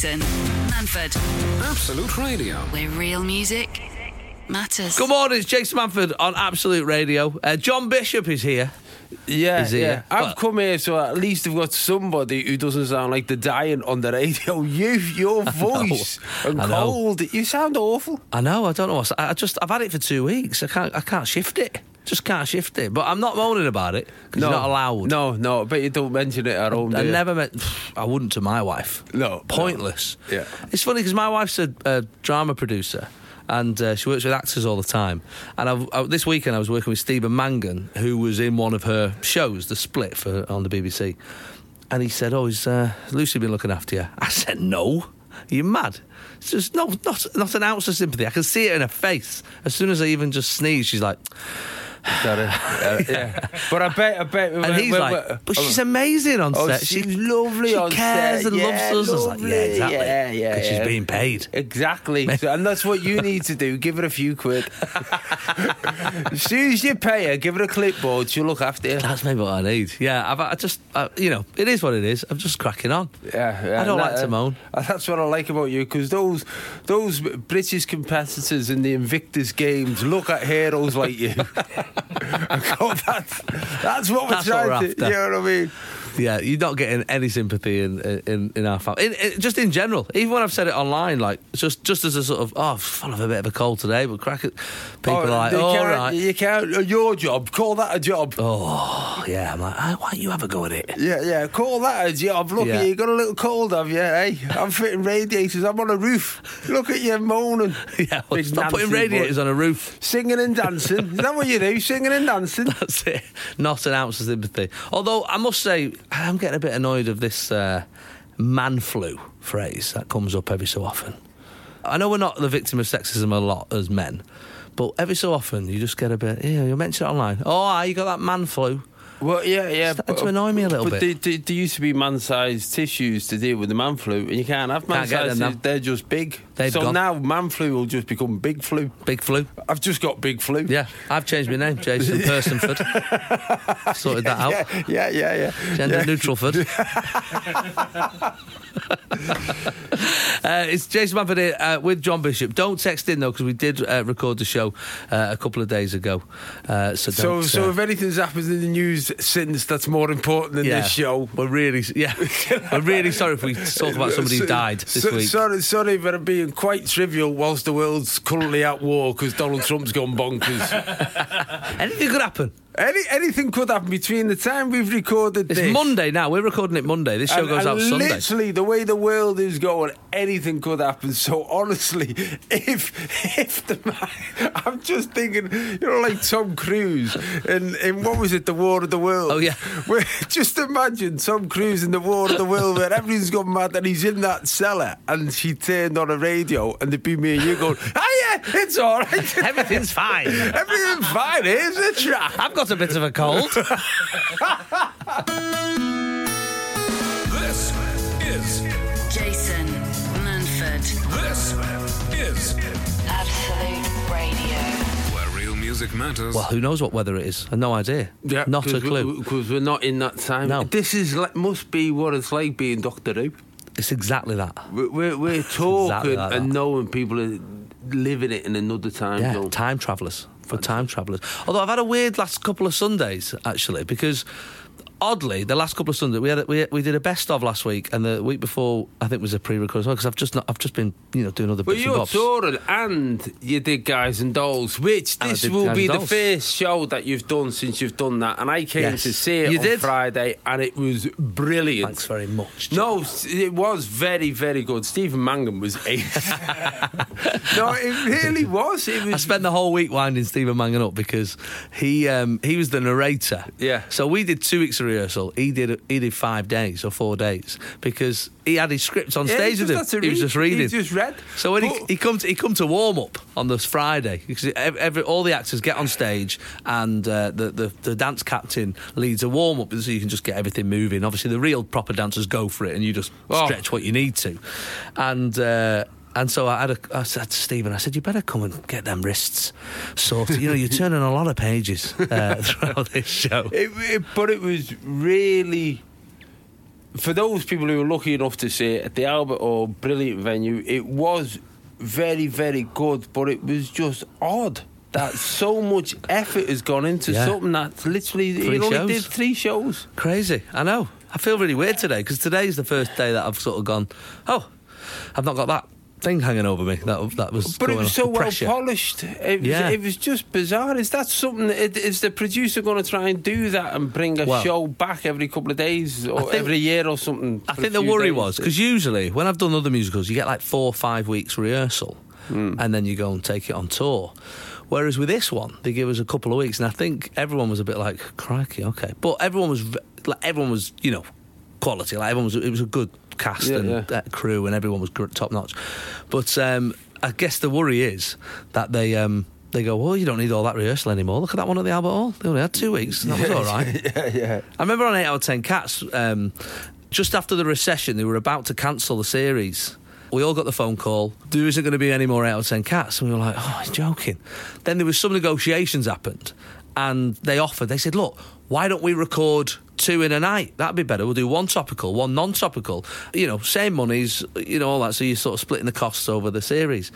Jason Manford, Absolute Radio. where real music matters. Good morning, it's Jason Manford on Absolute Radio. Uh, John Bishop is here. Yeah, Is he, yeah. yeah? I've Well- come here so at least I've got somebody who doesn't sound like the dying on the radio. You, your voice and I know. cold. You sound awful. I know, I don't know what's. I just, I've had it for two weeks. I can't, I can't shift it. Just can't shift it. But I'm not moaning about it because you're not allowed. No, no. But you don't mention it at home. I you? never meant. I wouldn't to my wife. No, pointless. no. Yeah. it's funny because my wife's a, a drama producer. And uh, she works with actors all the time. And I, I, this weekend I was working with Stephen Mangan, who was in one of her shows, The Split, for on the BBC. And he said, "Oh, is uh, Lucy been looking after you?" I said, "No, are you mad? It's just no, not not an ounce of sympathy. I can see it in her face. As soon as I even just sneeze, she's like, Sorry. Uh, yeah. But I bet, I bet. and he's like, but she's amazing on Oh, set. she's she, lovely She on cares set. and Yeah, loves us. I was like, yeah, exactly. Yeah, yeah, 'Cause she's yeah. being paid. Exactly. So- and that's what you need to do. Give her a few quid. as soon as you pay her, give her a clipboard. She'll look after you. That's maybe what I need. Yeah, I've, I just, uh, you know, it is what it is. I'm just cracking on. Yeah, yeah, I don't like that- to moan. uh, That's what I like about you because those those British competitors in the Invictus Games look at heroes like you. and go, that's that's what we're That's what trying we're to. You know what I mean? Yeah, you're not getting any sympathy in in, in our family. In, in, just in general, even when I've said it online, like just just as a sort of, oh, full of a bit of a cold today, but crack it. People are like, all can't, right. You can't. uh, Your job. Call that a job. Oh, yeah. I'm like, "Ah, why don't you have a go at it? Yeah, yeah. Call that a job. Look Yeah. at you. Got a little cold, have you? Hey, I'm fitting radiators. I'm on a roof. Look at you moaning. Yeah, well, stop putting radiators boy. on a roof. Singing and dancing. Is that what you do? Singing and dancing. That's it. Not an ounce of sympathy. Although I must say, I'm getting a bit annoyed of this uh, man flu phrase that comes up every so often. I know we're not the victim of sexism a lot as men, but every so often you just get a bit, yeah, you mention it online. Oh, you got that man flu. Well, yeah, yeah. Starting to annoy me a little but bit. There, there, used to be man-sized tissues to deal with the man flu, and you can't have Can't get them man-sized. They're just big. They've so gone. now man flu will just become big flu. Big flu. I've just got big flu. Yeah, I've changed my name, Jason Personford. Sorted that out. Yeah, yeah, yeah, yeah. Gender yeah. neutral Ford. uh, it's Jason Manford here uh, with John Bishop. Don't text in though because we did uh, record the show uh, a couple of days ago. Uh, so So, don't, so uh, if anything's happened in the news since, that's more important than yeah, this show. we're really yeah we're really sorry if we talk about somebody who died this so- week. Sorry, sorry for being quite trivial whilst the world's currently at war because Donald Trump's gone bonkers. Anything could happen. Any, anything could happen between the time we've recorded It's this. Monday now. We're recording it Monday. This show and- goes and out Sunday. Literally, the way the world is going, anything could happen. So honestly, if if the man, I'm just thinking, you know, like Tom Cruise in in what was it, the War of the World? Oh, yeah. Where, just imagine Tom Cruise in the War of the World, where everything's gone mad, and he's in that cellar, and she turned on a radio, and there'd be me and you going, oh yeah, it's all right, Everything's fine. everything's fine. Here's the trap. I've got a bit of a cold. This is Jason Manford, this is Absolute Radio. where real music matters. well, who knows what weather it is? I've no idea. Yeah, Not a clue. Because we're not in that time. No. This is like, must be what it's like being Doctor Who. It's exactly that. We're, we're, we're talking like and that. knowing people are living it in another time Yeah, zone. time travellers. For time travellers. Although I've had a weird last couple of Sundays, actually, because oddly, the last couple of Sundays, we had a, we, we did a best of last week, and the week before, I think was a pre-record as well, because I've just not, I've just been, you know, doing other But bits and you're bobs. touring and you did Guys and Dolls, which And this will be the first show that you've done since you've done that. And I came Yes. to see it You on did? Friday and it was brilliant. Thanks very much. No, it was very, very good. Stephen Mangan was ace. no, it really was. It was I spent the whole week winding Stephen Mangan up because he um, he was the narrator. Yeah. So we did two weeks of rehearsal. He did he did five days or four days because he had his scripts on Yeah, stage he with him. He was just reading. He just read. So when he, But- he come to, he come to warm up on this Friday because ev- every, all the actors get on stage and uh, the, the the dance captain leads a warm up so you can just get everything moving. Obviously, the real proper dancers go for it and you just Oh. stretch what you need to. And uh, and so I had a, I said to Stephen, I said, you better come and get them wrists sorted. you know, you're turning a lot of pages uh, throughout this show. It, it, but it was really for those people who were lucky enough to see it at the Albert or brilliant venue, it was very, very good, but it was just odd that so much effort has gone into Yeah. something that's literally Three you only shows. did three shows. Crazy. I know. I feel really weird today because today's the first day that I've sort of gone, oh, I've not got that thing hanging over me. That that was. But it was so well polished. It was, Yeah. it was just bizarre. Is that something? Is, is the producer going to try and do that and bring a Well, show back every couple of days or think- every year or something? I think the worry days? was because usually when I've done other musicals, you get like four or five weeks rehearsal, Hmm. and then you go and take it on tour. Whereas with this one, they give us a couple of weeks, and I think everyone was a bit like, "Crikey, okay." But everyone was like, everyone was, you know, quality. Like everyone was, it was a good cast Yeah, and yeah. uh, crew, and everyone was top notch. But um, I guess the worry is that they. Um, they go, well, you don't need all that rehearsal anymore. Look at that one at the Albert Hall. They only had two weeks. and That was all right. yeah, yeah. I remember on 8 out of 10 Cats, um, just after the recession, they were about to cancel the series. We all got the phone call, there isn't going to be any more 8 out of 10 Cats. And we were like, oh, he's joking. Then there was some negotiations happened, and they offered, they said, look, why don't we record two in a night? That'd be better. We'll do one topical, one non topical. You know, same monies, you know, all that. So you're sort of splitting the costs over the series.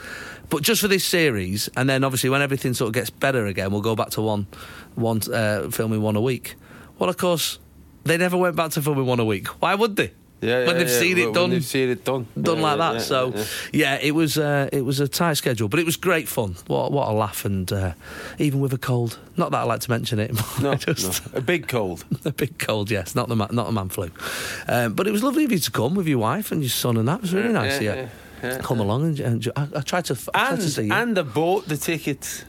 But just for this series, and then obviously when everything sort of gets better again, we'll go back to one, one uh, filming one a week. Well, of course, they never went back to filming one a week. Why would they? Yeah, when they've yeah. seen it done, they've seen it done, done like that. so, yeah. it was uh, it was a tight schedule, but it was great fun. What what a laugh, and uh, even with a cold. Not that I like to mention it. No, just no. a big cold. a big cold, yes, not the ma- not a man flu. Um, but it was lovely of you to come with your wife and your son, and that was really nice. yeah. come along and, and I, I tried to I tried And to see you. and I bought the tickets.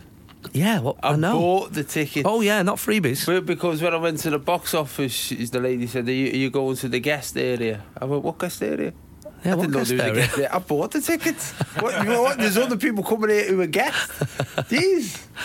Yeah, what I, I know. bought the tickets. Oh yeah, not freebies. But because when I went to the box office, the lady said, "Are you, are you going to the guest area?" I went, "What guest area?" Yeah, I didn't know there was a guest area. I bought the tickets. what, you know what? There's other people coming here who are guests. Jeez.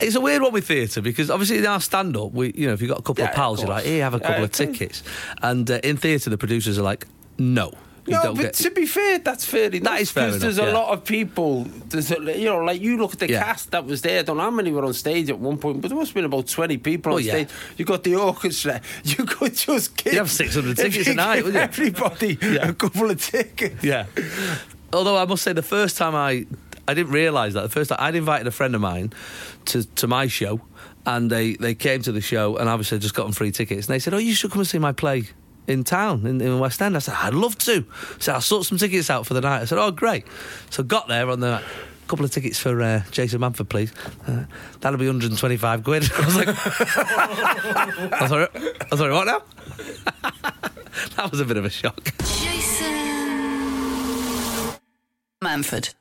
It's a weird one with theatre because obviously in our stand up, we you know if you've got a couple Yeah, of pals, of you're like, here, have a couple of of tickets, and uh, in theatre the producers are like, no, you no, don't but get. to be fair, that's fairly. That is because There's enough, a lot of people. There's a, you know, like you look at the Yeah. cast that was there. I don't know how many were on stage at one point, but there must have been about 20 people Oh, on yeah. stage. You got the orchestra. You could just give. You'd have 600 tickets you a night, wouldn't you? Everybody Yeah. a couple of tickets. Yeah. Although I must say, the first time I I didn't realise that the first time I'd invited a friend of mine to to my show, and they they came to the show, and obviously I just got them free tickets, and they said, "Oh, you should come and see my play." In town, in, in West End. I said, I'd love to. So I sort some tickets out for the night. I said, Oh, great. So got there on the couple of tickets for uh, Jason Manford, please. Uh, that'll be 125 quid. I was like, I'm sorry, I'm sorry, what now? that was a bit of a shock. Jason Manford,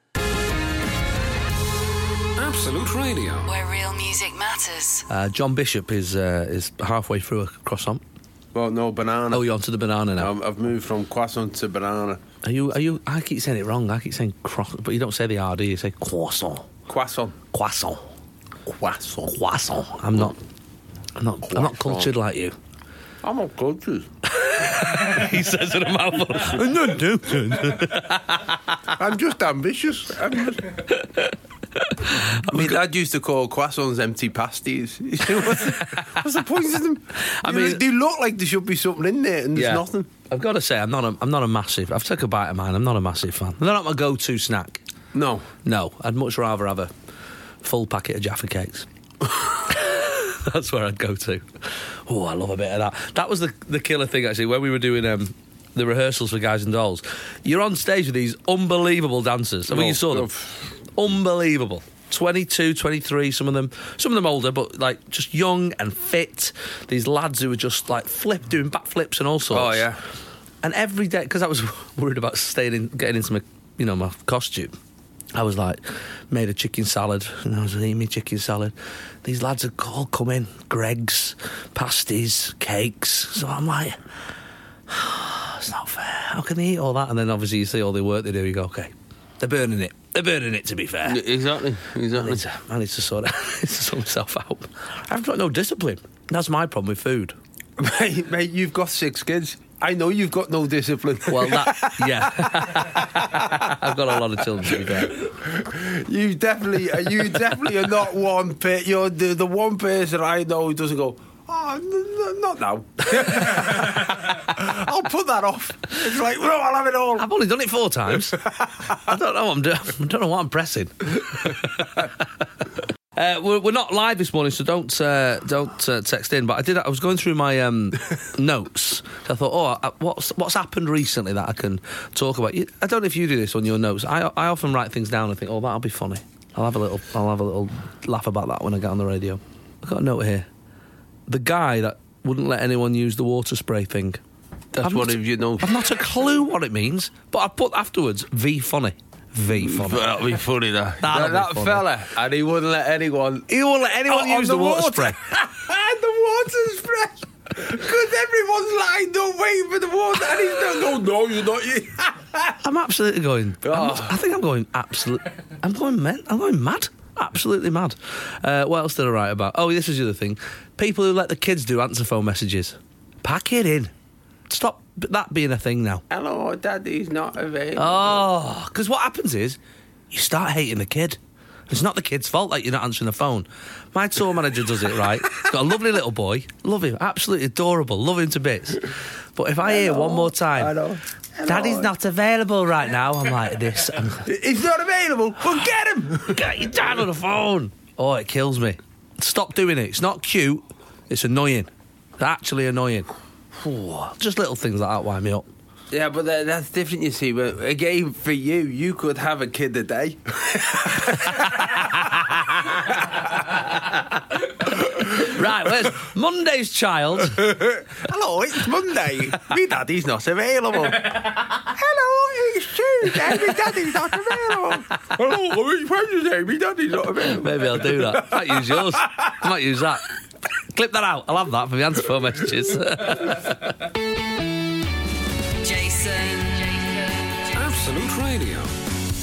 Absolute Radio. where real music matters. Uh, John Bishop is uh, is halfway through a croissant. Well, no banana. Oh, you're onto the banana now. I've, I've moved from croissant to banana. Are you? Are you? I keep saying it wrong. I keep saying cross, but you don't say the R, do you? You say croissant, Croissant. croissant, Croissant. croissant. I'm not. I'm not. I'm not cultured like you. I'm not cultured. he says in a mouthful. no. I'm just ambitious. I'm just... My dad used to call croissants empty pasties. What's, the point of them? I I mean- mean, they look like there should be something in there, and there's Yeah. nothing. I've got to say, I'm not. A, I'm not a massive. I've taken a bite of mine. I'm not a massive fan. They're not my go-to snack. No, No, I'd much rather have a full packet of Jaffa cakes. That's where I'd go to. Oh, I love a bit of that. That was the the killer thing actually when we were doing um, the rehearsals for Guys and Dolls. You're on stage with these unbelievable dancers. I mean, Oh, you saw them. Unbelievable. 22, 23, some of them, some of them older, but like just young and fit. These lads who were just like flip, doing backflips and all oh, sorts. Oh, yeah. And every day, because I was worried about staying in, getting into my, you know, my costume. I was like, made a chicken salad, and I was eating my chicken salad. These lads had all come in, Greggs, pasties, cakes. So I'm like, it's not fair. How can they eat all that? And then obviously you see all the work they do. You go, okay, they're burning it. They're burning it. To be fair, exactly, I exactly. need to, I need to sort, I need to sort myself out. I've got no discipline. That's my problem with food. mate, mate, you've got six kids. I know you've got no discipline. Well, that yeah, I've got a lot of children. To be fair. you definitely, you definitely are not one. Pe- you're the, the one person I know who doesn't go. Oh, n- not now. I'll put that off. It's like, no, I'll have it all. I've only done it four times. I don't know. What I'm doing. I don't know what I'm pressing. Uh, we're, we're not live this morning, so don't uh, don't uh, text in. But I did. I was going through my um, notes. So I thought, oh, uh, what's what's happened recently that I can talk about? I don't know if you do this on your notes. I I often write things down and think, oh, that'll be funny. I'll have a little I'll have a little laugh about that when I get on the radio. I've got a note here. The guy that wouldn't let anyone use the water spray thing. That's I've one not- of you know. I've not a clue what it means, but I put afterwards V funny. V funny. That'll be funny, though. That'll that that funny. fella, and he wouldn't let anyone. He won't let anyone Oh, oh use the, water, spray. And the water spray. Because everyone's lined up waiting for the water, and he's not. No, no, you're not. You. I'm absolutely going. I'm- Oh. I think I'm going absolute. I'm going mad. I'm going mad. Absolutely mad. Uh, what else did I write about? Oh, this is the other thing. People who let the kids do answer phone messages. Pack it in. Stop that being a thing now. Hello, Daddy's not available. Oh, because what happens is you start hating the kid. It's not the kid's fault that you're not answering the phone. My tour manager does it right. He's got a lovely little boy. Love him. Absolutely adorable. Love him to bits. But if I hear one more time, Hello. Daddy's not available right now, I'm like this. I'm, He's not available. Well, get him. Get your dad on the phone. Oh, it kills me. Stop doing it. It's not cute. It's annoying. It's actually annoying. Just little things like that wind me up. Yeah, but that, that's different, you see. But again, for you, you could have a kid a day. Right, where's Monday's child? Hello, it's Monday. Me daddy's not available. Hello, it's Tuesday. Me daddy's not available. Hello, it's Wednesday. Me daddy's not available. Maybe I'll do that. I might use yours. I might use that. Clip that out. I'll have that for the answer phone messages. Jason. Absolute Radio,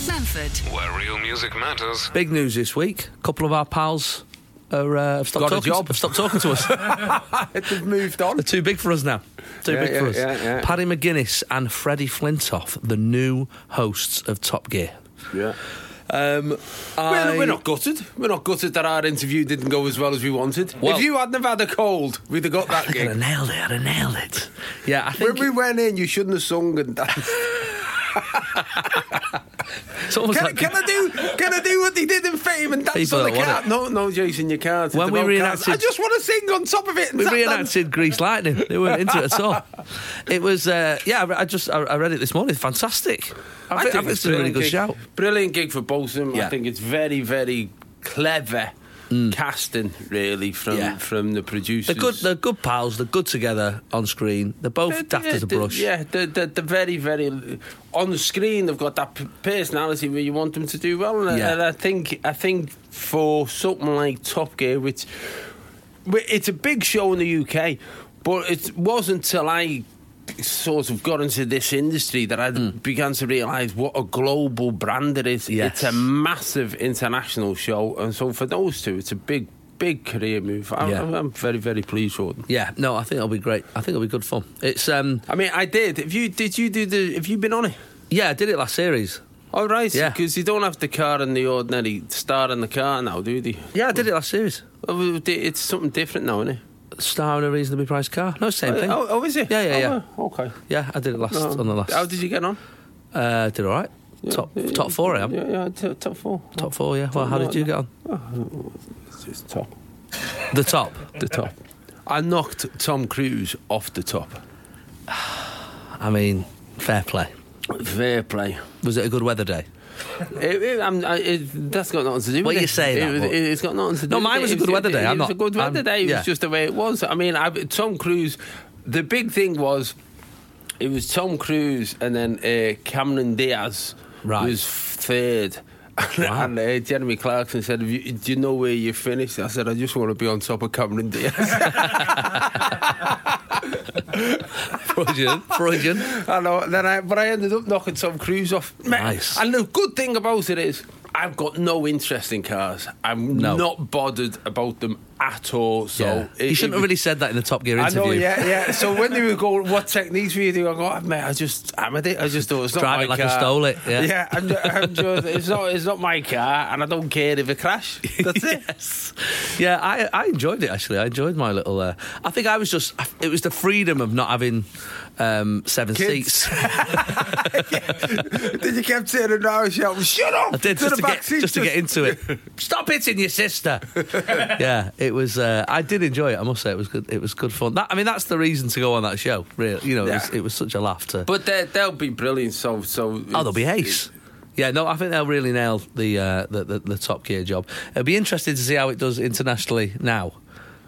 Manford. where real music matters. Big news this week. A couple of our pals are, uh, have, stopped Got a talking job. have stopped talking to us. They've moved on. They're too big for us now. Too Yeah, big for us. yeah, yeah. Paddy McGuinness and Freddie Flintoff, the new hosts of Top Gear. Yeah. Um, We're, I- we're not gutted. We're not gutted that our interview didn't go as well as we wanted. Well- if you hadn't have had a cold, we'd have got that I'd have nailed it. I'd have nailed it. Yeah, I When we went in, you shouldn't have sung and danced. it's almost Can, like can I do? Can I do what they did in Fame and dance People on the don't? No, no, Jason, you can't. When we reenacted- I just want to sing on top of it. And we tap dance. reenacted Grease Lightning. They weren't into it at all. It was, uh, yeah. I I just I, I read it this morning. Fantastic. I, think, I think it's a really good gig. shout. Brilliant gig for both of them. Yeah. I think it's very, very clever Mm. casting, really, from Yeah. from the producers. They're good. They're good pals. They're good together on screen. They're both They're- daft yeah, as a brush. Yeah, they're, they're, they're very, very on the screen. They've got that personality where you want them to do well, and, I- Yeah. and I think I think for something like Top Gear, which it's a big show in the UK, but it wasn't till I sort of got into this industry that I began to realise what a global brand it is. Yes. It's a massive international show, and so for those two, it's a big. Big career move. I'm, Yeah. I'm, very, very pleased for them. Yeah, no, I think it'll be great. I think it'll be good fun. It's um, I mean, I did. If you did, you do the? Have you been on it? yeah, I did it last series. All right. Yeah. Because you don't have the car in the ordinary star in the car now, do you? Yeah, I did it last series. Oh, It's something different now, isn't it? Star in a reasonably priced car. No, same thing. Oh, oh, is it? Yeah, yeah, Oh, yeah. uh, okay. Yeah, I did it last Oh. on the last. How did you get on? Uh, did all right. Yeah, top yeah, top four, I am. Yeah, yeah, t- top four. Top four, yeah. Well, how did you get on? It's just top. The top. The top. I knocked Tom Cruise off the top. I mean, fair play. Fair play. Was it a good weather day? It, it, I'm- it, that's got nothing to do Well, with you saying? it, that, was- but- it, has got nothing to do No, mine was a good weather day. I'm not. it was a good weather I'm- day. It yeah. was just the way it was. I mean, I, Tom Cruise, the big thing was, it was Tom Cruise and then uh, Cameron Diaz Right. was third. Wow. And uh, Jeremy Clarkson said, you, Do you know where you finished? I said, I just want to be on top of Cameron Diaz. Freudian. Freudian. I know. Then I, but I ended up knocking Tom Cruise off. Nice. And the good thing about it is, I've got no interest in cars. I'm No. not bothered about them at all. So yeah. it- you shouldn't it- have really said that in the Top Gear I interview. know, yeah, yeah. So when they were going, what techniques were you doing? I go, oh, mate, I just hammered it. I just thought it's not Drive my it like I stole it, yeah. I'm, I'm just, it's not, it's not my car, and I don't care if it crash. That's it. Yeah, I, I enjoyed it actually. I enjoyed my little. Uh, I think I was just. It was the freedom of not having um, seven Kids. seats. then you kept turning around shouting, "Shut up!" I did to just the to, back get, seat, just to get into it. Stop hitting your sister. yeah, it was. Uh, I did enjoy it. I must say, it was good. It was good fun. That, I mean, that's the reason to go on that show. Really, you know, it, was, it was such a laugh to. But they, they'll be brilliant. So, so oh, they'll be ace. Yeah, no, I think they'll really nail the, uh, the, the the Top Gear job. It'll be interesting to see how it does internationally now,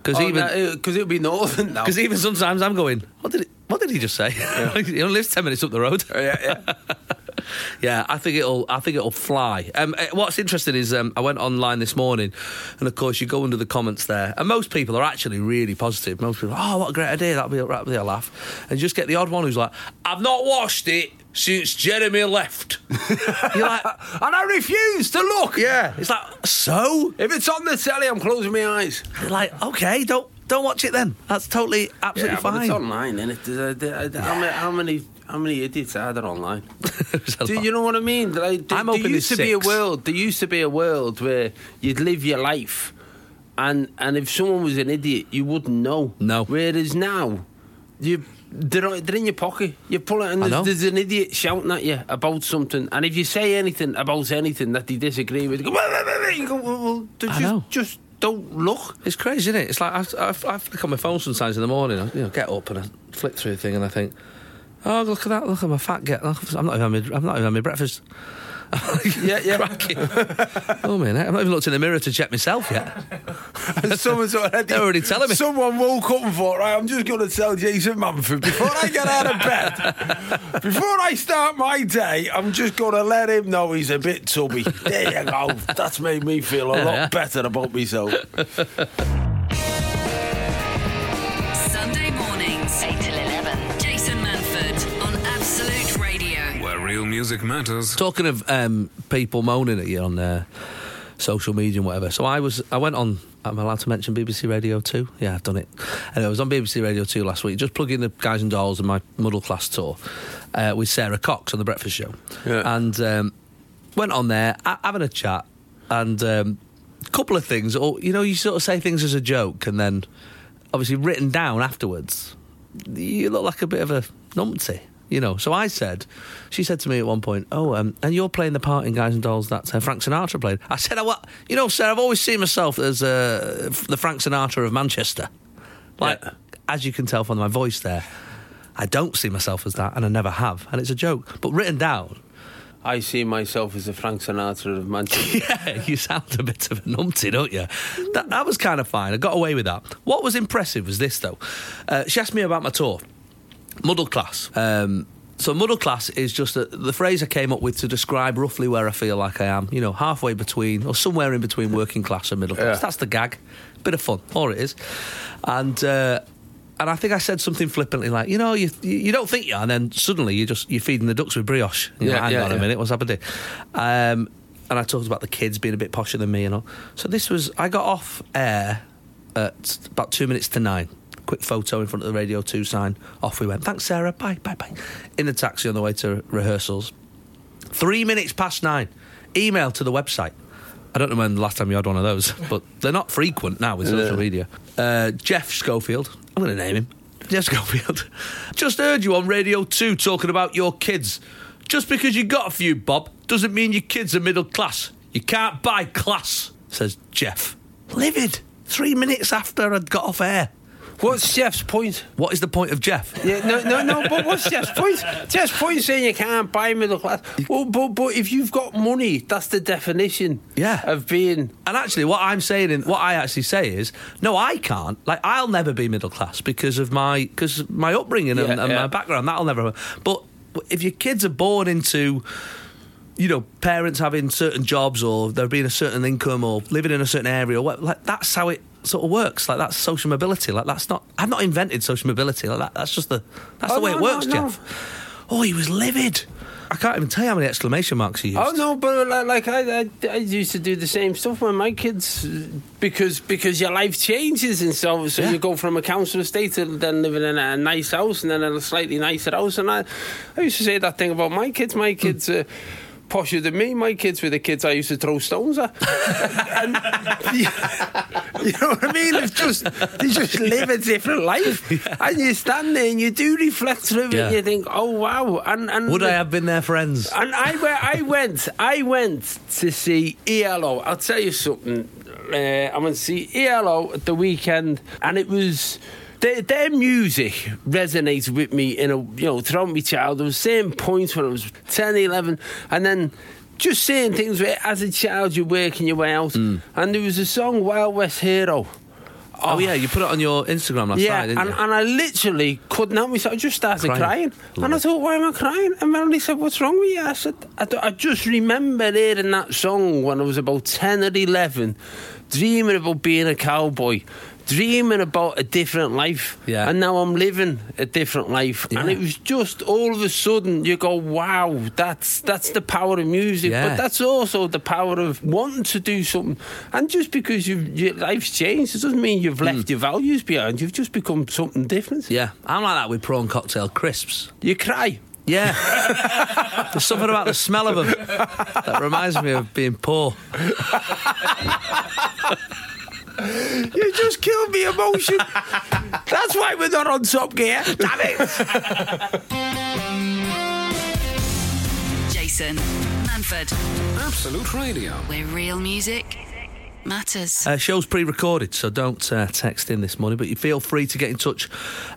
because even because it'll be northern now. because even sometimes I'm going, what did it, what did he just say? he only lives ten minutes up the road. yeah, yeah. Yeah, I think it'll. I think it'll fly. Um, uh, what's interesting is um, I went online this morning, and of course you go under the comments there, and most people are actually really positive. Most people, oh, what a great idea! That'll be that'll be a laugh. And you just get the odd one who's like, I've not watched it since Jeremy left. You're like, and I refuse to look. yeah. It's like so. If it's on the telly, I'm closing my eyes. You're like, okay, don't don't watch it then. That's totally absolutely yeah, fine. it's online, isn't it? There's a- there- there- How, many, how many how many idiots are there online? Do lot. you know what I mean? Like, there, I'm there hoping used to there's be a world. There used to be a world where you'd live your life, and and if someone was an idiot, you wouldn't know. No. Whereas now, you. They're, they're in your pocket. You pull it, and there's, there's an idiot shouting at you about something. And if you say anything about anything that they disagree with, you go, you go, well, just, I know. just don't look. It's crazy, isn't it? It's like I, I, I flick on my phone sometimes in the morning. I, you know, get up and I flick through the thing, and I think, oh, look at that! Look at my fat get. I'm not even having, I'm not even having my breakfast. Yeah, yeah. Cracking. oh man, I've not even looked in the mirror to check myself yet. And someone's already, They're already telling me. Someone woke up and thought, right, I'm just going to tell Jason Manford before I get out of bed, before I start my day, I'm just going to let him know he's a bit tubby. There you go. That's made me feel a lot better about myself. Music matters. Talking of um, people moaning at you on uh, social media and whatever. So I was, I went on. I'm allowed to mention BBC Radio Two? Yeah, I've done it. And I was on BBC Radio Two last week, just plugging the guys and dolls and my muddle class tour uh, with Sara Cox on the Breakfast Show, Yeah. and um, went on there a- having a chat and. Um, couple of things, or you know, you sort of say things as a joke, and then obviously written down afterwards, you look like a bit of a numpty, you know. So I said, she said to me at one point, "Oh, um, and you're playing the part in Guys and Dolls that uh, Frank Sinatra played." I said, "Oh, what? You know, sir, I've always seen myself as uh, the Frank Sinatra of Manchester. Like, Yeah. as you can tell from my voice there." I don't see myself as that, and I never have, and it's a joke. But written down, I see myself as a Frank Sinatra of Manchester. Yeah, you sound a bit of a numpty, don't you? That, that was kind of fine. I got away with that. What was impressive was this, though. Uh, she asked me about my tour. Muddle class. Um, so muddle class is just a, the phrase I came up with to describe roughly where I feel like I am. You know, halfway between or somewhere in between working class and middle class. Yeah. That's the gag. Bit of fun, all it is. And. Uh, and I think I said something flippantly like, you know, you you don't think you are, and then suddenly you just you're feeding the ducks with brioche. You're Yeah, like, hang yeah, on a minute, what's happened here? Um, and I talked about the kids being a bit posher than me and all. So this was I got off air at about two minutes to nine. Quick photo in front of the Radio Two sign. Off we went. Thanks, Sarah. Bye, bye, bye. In the taxi on the way to rehearsals. Three minutes past nine. Email to the website. I don't know when the last time you had one of those, but they're not frequent now with social media. Uh, Jeff Schofield, I'm going to name him. Jeff Schofield. Just heard you on Radio 2 talking about your kids. Just because you got a few, Bob, doesn't mean your kids are middle class. You can't buy class, says Jeff. Livid. Three minutes after I'd got off air. What's Jeff's point? What is the point of Jeff? Yeah, no, no, no. But what's Jeff's point? Jeff's point saying you can't buy middle class. Well, but but if you've got money, that's the definition. Yeah. Of being. And actually, what I'm saying, in, what I actually say is, no, I can't. Like, I'll never be middle class because of my because my upbringing and, Yeah, and yeah. my background. That'll never. happen. But if your kids are born into, you know, parents having certain jobs or there being a certain income or living in a certain area, or what, like that's how it sort of works. Like that's social mobility. Like that's not. I've not invented social mobility. Like that, that's just the that's Oh, the way no, it works, no, no. Jeff. Oh, he was livid. I can't even tell you how many exclamation marks you used. Oh no, but li- like I, I, I used to do the same stuff with my kids because because your life changes and so so Yeah. you go from a council estate to then living in a nice house and then in a slightly nicer house and I I used to say that thing about my kids. My kids. Uh, Posher than me, my kids were the kids I used to throw stones at. and, you know what I mean? It's just they just live a different life, and you stand there and you do reflect through it. Yeah. And you think, oh wow! And and Would I have been their friends? and I went, I went, I went to see ELO. I'll tell you something. Uh, I went to see ELO at the weekend, and it was. Their, their music resonates with me in a you know throughout my childhood. Same points when I was 10, 11, and then just saying things where as a child you're working your way out. Mm. And there was a song Wild West Hero. Oh, yeah, you put it on your Instagram last Yeah, night, didn't and, you? and I literally couldn't help myself. I just started Crying. crying. And I thought, why am I crying? And Melanie said, what's wrong with you? I said, "I just remember hearing that song when I was about 10 or 11, dreaming about being a cowboy. Dreaming about a different life, Yeah. and now I'm living a different life, and it was just all of a sudden you go, "Wow, that's that's the power of music." Yeah. But that's also the power of wanting to do something. And just because your life's changed, it doesn't mean you've left mm. your values behind. You've just become something different. Yeah, I'm like that with prawn cocktail crisps. You cry. Yeah. There's something about the smell of them that reminds me of being poor. You just killed me emotion. That's why we're not on Top Gear. Damn it. Jason Manford, Absolute Radio. where real music matters. Uh, show's pre-recorded, so don't uh, text in this morning. But you feel free to get in touch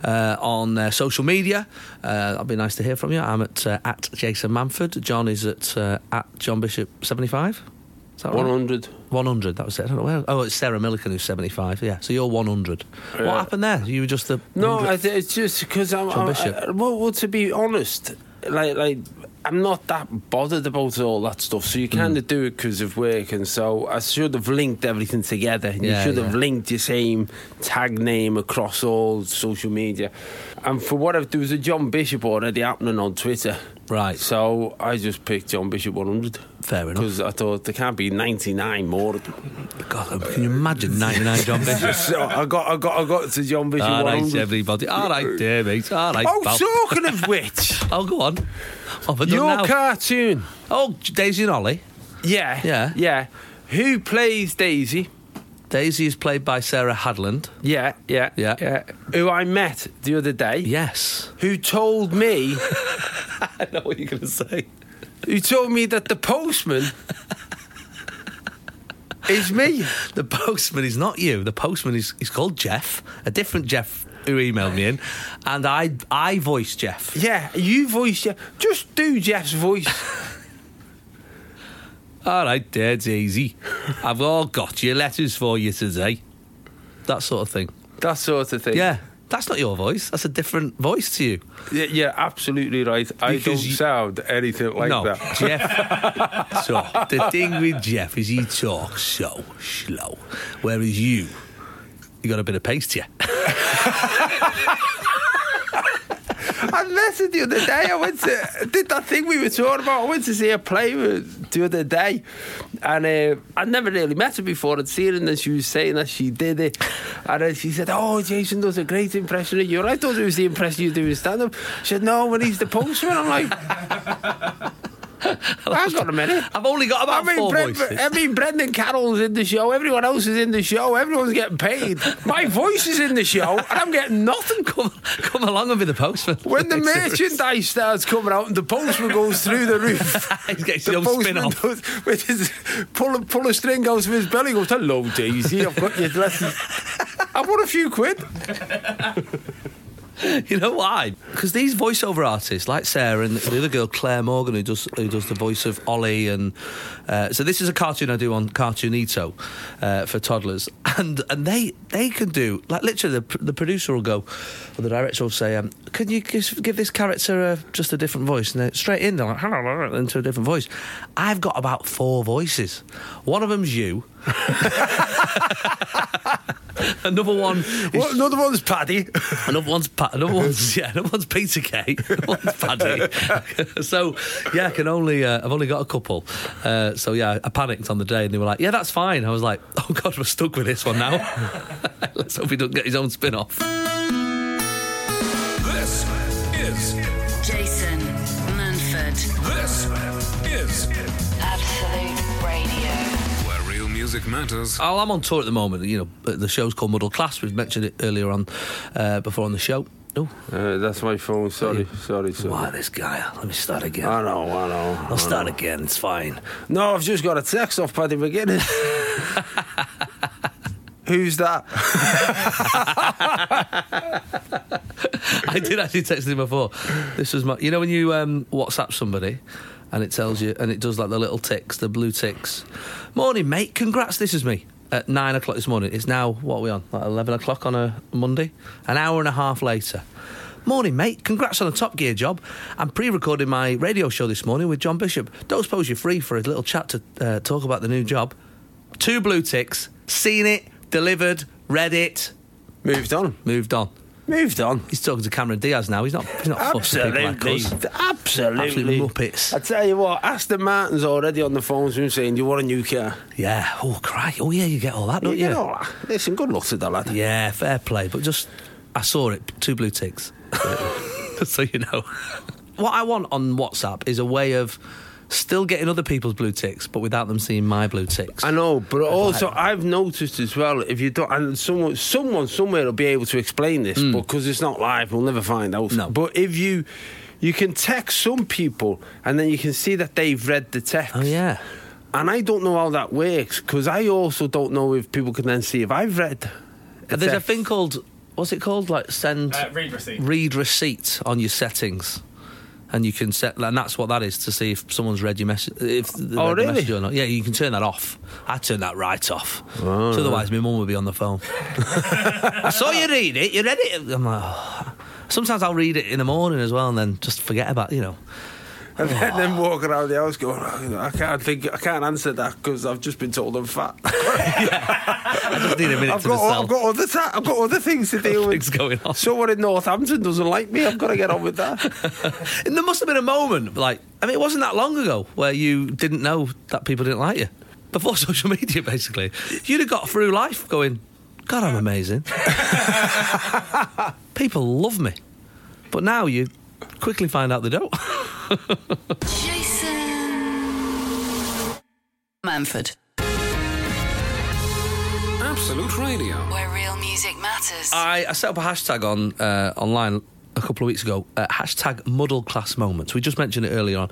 uh, on uh, social media. Uh, that'd be nice to hear from you. I'm at uh, at Jason Manford. John is at uh, at John Bishop seventy five. Is that right? 100. 100, that was it. I don't know where. Oh, it's Sarah Millican who's 75. Yeah, so you're 100. What happened there? You were just the. No, it's just because I'm. John I, Bishop. I, well, well, to be honest, like, like I'm not that bothered about all that stuff. So you mm. kind of do it because of work, and so I should have linked everything together. And Yeah, you should have linked your same tag name across all social media. And for what I've, there was a John Bishop already happening on Twitter. Right. So I just picked John Bishop 100. Fair enough. Because I thought there can't be 99 more. God, um, can you imagine 99 John Bishop? so I got, I got, I got to John Bishop ah, All right, 100. everybody. All right, dear mate. All right, Oh, pal. talking of which, Oh, go on. What have I done your now? cartoon. Oh, Daisy and Ollie. Yeah. Yeah. Yeah. Who plays Daisy? Daisy is played by Sarah Hadland. Yeah, yeah, Yeah. yeah. Who I met the other day. Yes. Who told me? I know what you're going to say. You told me that the postman is me? The postman is not you. The postman is he's called Jeff, a different Jeff who emailed me in, and I I voiced Jeff. Yeah, you voice Jeff. Just do Jeff's voice. All right, dear Daisy, I've all got your letters for you today. That sort of thing. that sort of thing. Yeah, that's not your voice. That's a different voice to you. Yeah, you're absolutely right. I Because don't you- sound anything like no, that. Jeff. so the thing with Jeff is he talks so slow, whereas you, you got a bit of pace to you. I her the other day. I went to did that thing we were talking about. I went to see her play the other day, and uh, I'd never really met her before. I'd seen her, and she was saying that she did it, and then she said, "Oh, Jason does a great impression of you." And I thought it was the impression you do in stand up. She said, "No, when he's the postman." I'm like. Hang on a minute. I've only got I about mean, four Bre- voices. I mean, Brendan Carroll's in the show. Everyone else is in the show. Everyone's getting paid. My voice is in the show, and I'm getting nothing. come, come along and be the postman. When the merchandise starts coming out and the postman goes through the roof, He's getting the postman spin-off. does, with his pull, a- pull a string out of his belly, goes, "Hello, Daisy, I've got your dresses." I want a few quid. You know why? Because these voiceover artists, like Sarah and the other girl Claire Morgan, who does who does the voice of Ollie, and uh, so this is a cartoon I do on Cartoonito uh, for toddlers, and and they they can do like literally the, the producer will go, or the director will say, um, "Can you just give this character uh, just a different voice?" And then straight in, they're like, "Hello," into a different voice. I've got about four voices. One of them's you. another one. is- Well, another one's Paddy. Another one's pa- another one's yeah, another one's Peter Kay, another one's Paddy. so yeah, I can only uh, I've only got a couple. Uh, so yeah, I panicked on the day, and they were like, "Yeah, that's fine." I was like, "Oh God, we're stuck with this one now." Let's hope he doesn't get his own spin off. Music matters. Oh, I'm on tour at the moment. You know, the show's called Muddle Class. We've mentioned it earlier on uh, before on the show. Oh, Uh, that's my phone. Sorry, sorry, sorry. why this guy? Let me start again. I know, I know. I'll start again. It's fine. No, I've just got a text off Paddy McGuinness. Who's that? I did actually text him before. This was my. You know when you um, WhatsApp somebody, and it tells you, and it does like the little ticks, the blue ticks. Morning, mate. Congrats. This is me at nine o'clock this morning. It's now what are we on? Like eleven o'clock on a Monday. An hour and a half later. Morning, mate. Congrats on the Top Gear job. I'm pre-recording my radio show this morning with John Bishop. Don't suppose you're free for a little chat to uh, talk about the new job. Two blue ticks. Seen it. Delivered. Read it. Moved on. Moved on. Moved on. He's talking to Cameron Diaz now. He's not. He's not people like Absolutely. us. Absolutely. Absolute muppets. I tell you what, Aston Martin's already on the phone soon saying, You want a new car? Yeah. Oh, cry. Oh, yeah. You get all that, don't you? You know, listen, good luck to the lad. Yeah. Fair play. But just, I saw it. Two blue ticks. just so you know. What I want on WhatsApp is a way of still getting other people's blue ticks, but without them seeing my blue ticks. I know, but also I've noticed as well if you don't, and someone, someone somewhere will be able to explain this, but because it's not live, we'll never find out. No. But if you, you can text some people, and then you can see that they've read the text. oh yeah. And I don't know how that works because I also don't know if people can then see if I've read. And there's a thing called what's it called? Like send Uh, read receipt. read receipt on your settings. And you can set, and that's what that is to see if someone's read your message, if they Oh, read the message or not. Yeah, you can turn that off. I turn that right off. So otherwise, my mum would be on the phone. I saw you read it. You read it. I'm like, oh. sometimes I'll read it in the morning as well, and then just forget about you know. And then, then ah. walk around the house going, "Oh, I can't think, I can't answer that because I've just been told I'm fat. I just need a minute I've to got, myself. I've got other, ta- I've got other things to deal with. Going on. Someone in Northampton doesn't like me. I've got to get on with that. And there must have been a moment, like, I mean, it wasn't that long ago where you didn't know that people didn't like you. Before social media, basically. You'd have got through life going, God, I'm amazing. people love me. But now you quickly find out they don't. Jason Manford, Absolute Radio. where real music matters. I, I set up a hashtag on uh, online a couple of weeks ago. Uh, hashtag muddle class moments. We just mentioned it earlier on.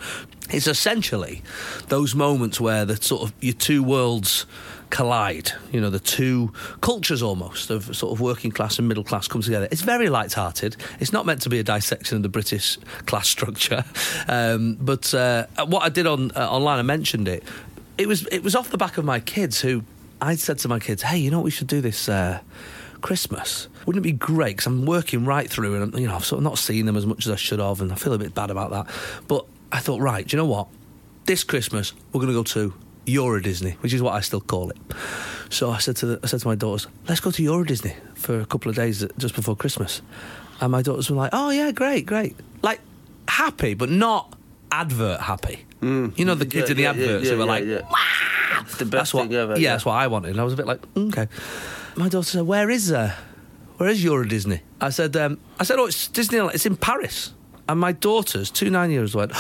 It's essentially those moments where the sort of your two worlds collide. You know, the two cultures almost of sort of working class and middle class come together. It's very light-hearted. It's not meant to be a dissection of the British class structure. Um, but uh, what I did on uh, online, I mentioned it. It was it was off the back of my kids who I said to my kids, "Hey, you know what we should do this." Uh, Christmas. Wouldn't it be great? Because I'm working right through, and you know, I've sort of not seen them as much as I should have, and I feel a bit bad about that. But I thought, right, do you know what? This Christmas we're going to go to Euro Disney, which is what I still call it. So I said to the, I said to my daughters, let's go to Euro Disney for a couple of days just before Christmas. And my daughters were like, oh yeah, great, great, like happy, but not advert happy. You know, the kids in the adverts who were like, It's the best that's what, ever. Yeah, that's what I wanted. And I was a bit like, "Mm, okay. My daughter said, "Where is uh, where is Euro Disney?" I said, um, "I said, oh, it's Disneyland. It's in Paris." And my daughters, two nine-year-olds, went.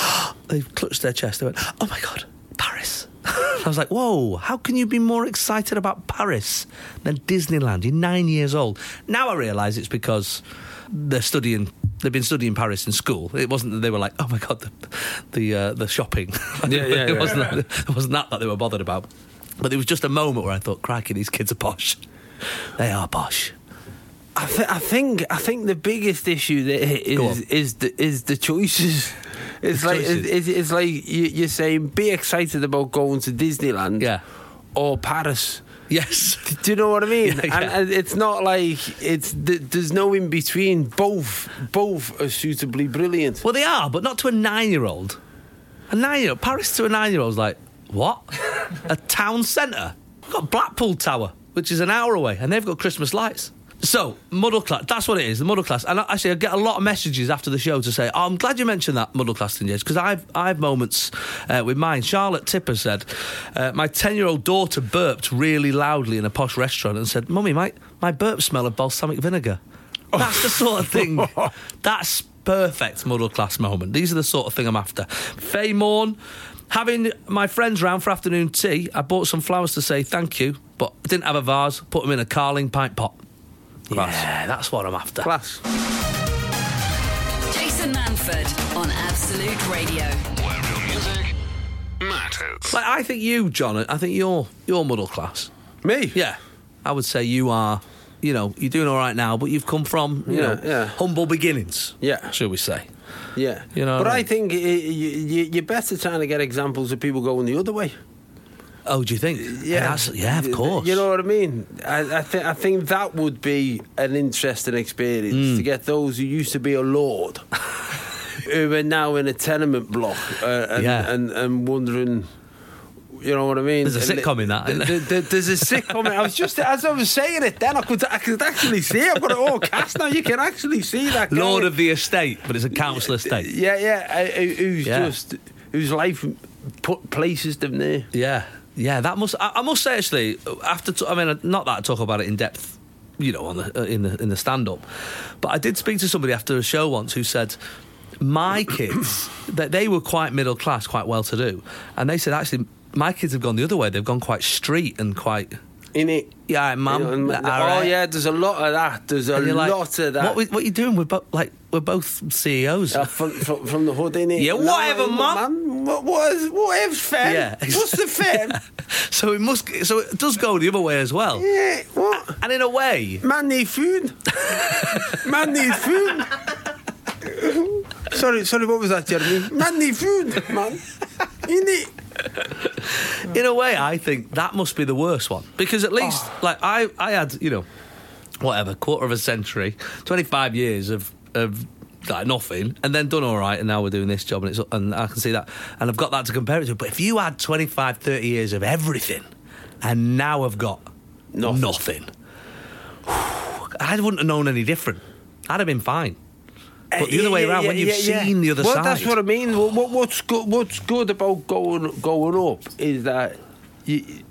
they clutched their chest. They went, "Oh my god, Paris!" I was like, "Whoa! How can you be more excited about Paris than Disneyland? You're nine years old." Now I realise it's because they're studying. They've been studying Paris in school. It wasn't that they were like, "Oh my god, the the, uh, the shopping." Yeah, yeah, it wasn't. That, it wasn't that that they were bothered about. But there was just a moment where I thought, "Crikey, these kids are posh. They are posh." I, th- I think I think the biggest issue Go is is the is the choices. It's The like choices. It's, it's like you, you're saying be excited about going to Disneyland, Yeah. or Paris. Yes. Do you know what I mean? Yeah, yeah. And, and it's not like it's th- there's no in between. Both both are suitably brilliant. Well, they are, but not to a nine-year-old. A nine-year-old Paris to a nine year old is like what? a town centre. We've got Blackpool Tower. which is an hour away, and they've got Christmas lights. So, muddle class, that's what it is, the muddle class. And I- actually, I get a lot of messages after the show to say, oh, I'm glad you mentioned that muddle class thing, because I've, I have moments uh, with mine. Charlotte Tipper said, uh, My 10 year old daughter burped really loudly in a posh restaurant and said, Mummy, my, my burp smell of balsamic vinegar. That's the sort of thing. That's perfect muddle class moment. These are the sort of thing I'm after. Faye Morn, having my friends round for afternoon tea, I bought some flowers to say thank you, but I didn't have a vase. Put them in a Carling pint pot. Class. Yeah, that's what I'm after. Class. Jason Manford on Absolute Radio. Where real music matters. Like I think you, John. I think you're you're muddle class. Me? Yeah, I would say you are. You know, you're doing all right now, but you've come from you Yeah, know yeah. humble beginnings. Yeah. shall we say? Yeah. You know but what I I think y- y- y- you're better trying to get examples of people going the other way. Oh, do you think? that's, yeah, of course. You know what I mean? I, I think I think that would be an interesting experience Mm. to get those who used to be a lord, who are now in a tenement block, uh, and, Yeah. and and wondering. You know what I mean? There's a sitcom in that, isn't th- th- There's a sitcom. I was just as I was saying it. Then I could I could actually see. it. I've got it all cast now. You can actually see that. guy. Lord of the estate, but it's a council estate. Yeah, yeah. uh, Who's Yeah. just whose life put places them there. Yeah, yeah. That must. I, I must say, actually, after t- I mean, not that I talk about it in depth, you know, on the uh, in the in the stand up, but I did speak to somebody after a show once who said. My kids, that they were quite middle class, quite well to do, and they said actually my kids have gone the other way. They've gone quite street and quite In it. yeah, mum. You know, and- oh right. yeah, there's a lot of that. There's a you're like, lot of that. What, we- what are you doing? We're both like we're both CEOs. Uh, from, from, from the hood, innit? Yeah, whatever, mum. man. What, what is, whatever's fair. Yeah. What's the fair? so it must. So it does go the other way as well. yeah, what? And in a way, Man need food. Man need food. sorry, sorry, what was that, Jeremy? Man need food, man. Innit? in a way, I think that must be the worst one because at least, Oh. like I, I had, you know, whatever, quarter of a century, twenty five years of of like nothing, and then done all right, and now we're doing this job, and it's and I can see that, and I've got that to compare it to. But if you had 25, 30 years of everything, and now I've got Nothing. nothing, I wouldn't have known any different. I'd have been fine. But uh, the other way around, when you've seen the other well, side, that's what I mean. What, what, what's good? What's good about going going up is that you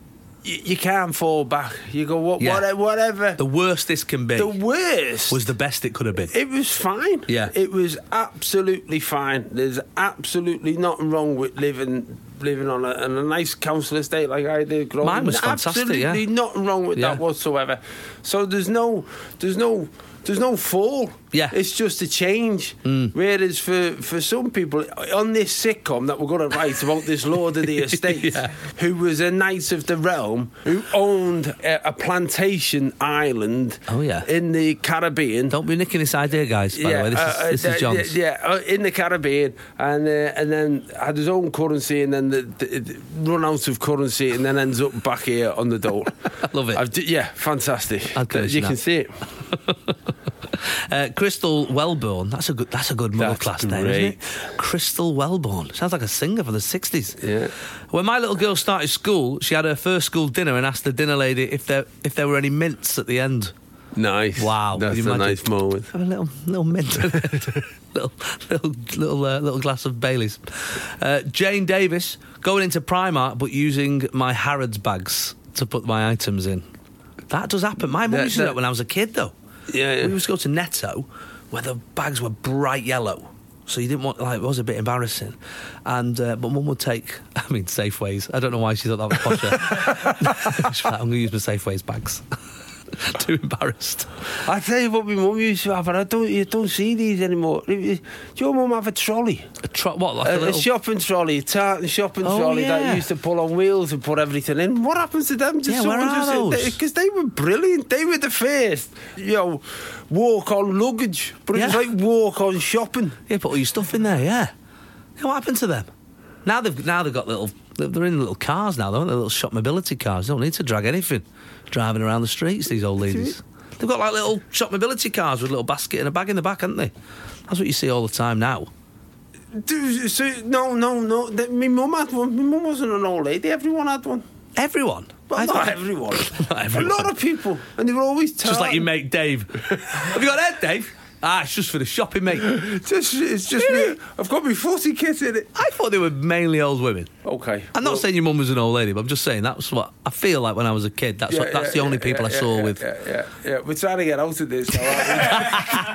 you, you can't fall back. You go what, Yeah. whatever. whatever. the worst this can be The worst was the best it could have been. It was fine. Yeah. it was absolutely fine. There's absolutely nothing wrong with living living on a, on a nice council estate like I did. growing Mine was fantastic, Absolutely yeah. nothing wrong with Yeah. that whatsoever. So there's no there's no there's no fall. Yeah. Mm. it's just a change. Whereas for for some people on this sitcom that we're going to write about this Lord of the Estate, Yeah. who was a knight of the realm, who owned a, a plantation island. Oh, yeah. in the Caribbean. Don't be nicking this idea, guys. By the way, this is, uh, this uh, is John's. Yeah, yeah, uh, in the Caribbean, and uh, and then had his own currency, and then the, the, the run out of currency, and then ends up back here on the dole. Love it. I've d- yeah, fantastic. You to can see it. Crystal Wellborn. That's a good. That's a good middle class name, isn't it? Crystal Wellborn. Sounds like a singer from the sixties. Yeah. When my little girl started school, she had her first school dinner and asked the dinner lady if there if there were any mints at the end. Nice. Wow, that's a nice moment. Have a little little mint, little little little uh, little glass of Bailey's. Uh, Jane Davis going into Primark but using my Harrods bags to put my items in. That does happen. My mum used to do that when I was a kid, though. Yeah, yeah. We used to go to Netto where the bags were bright yellow. So you didn't want like it was a bit embarrassing, and uh, but mum would take I mean Safeways. I don't know why she thought that was posher. I'm going to use my Safeways bags. Too embarrassed. I tell you what, my mum used to have, and I don't, you don't see these anymore. Do your mum have a trolley? A tro- what like a, A, a shopping trolley, a tartan shopping Oh, trolley yeah. that used to pull on wheels and put everything in. What happens to them? Yeah, where are those? Because they, were brilliant. They were the first, you know, walk on luggage, but it was like walk on shopping. Yeah, put all your stuff in there. Yeah. yeah what happened to them? Now they've now they've got little. They're in little cars now, though. They're little shop mobility cars. They don't need to drag anything. Driving around the streets, these old ladies. They've got like little shop mobility cars with a little basket and a bag in the back, haven't they? That's what you see all the time now. Do- So, no, no, no. My mum had one. My mum wasn't an old lady. Everyone had one. Everyone. Well, not everyone. Not everyone. A lot of people, and they were always Just like your mate Dave. Have you got head, Dave? Ah, it's just for the shopping, mate. Just, it's just me. I've got my footy kit in it. I thought they were mainly old women. Okay. I'm not well- saying your mum was an old lady, but I'm just saying that's what I feel like when I was a kid. That's what, that's the only people I saw yeah, with. Yeah, yeah, yeah. We're trying to get out of this. now, aren't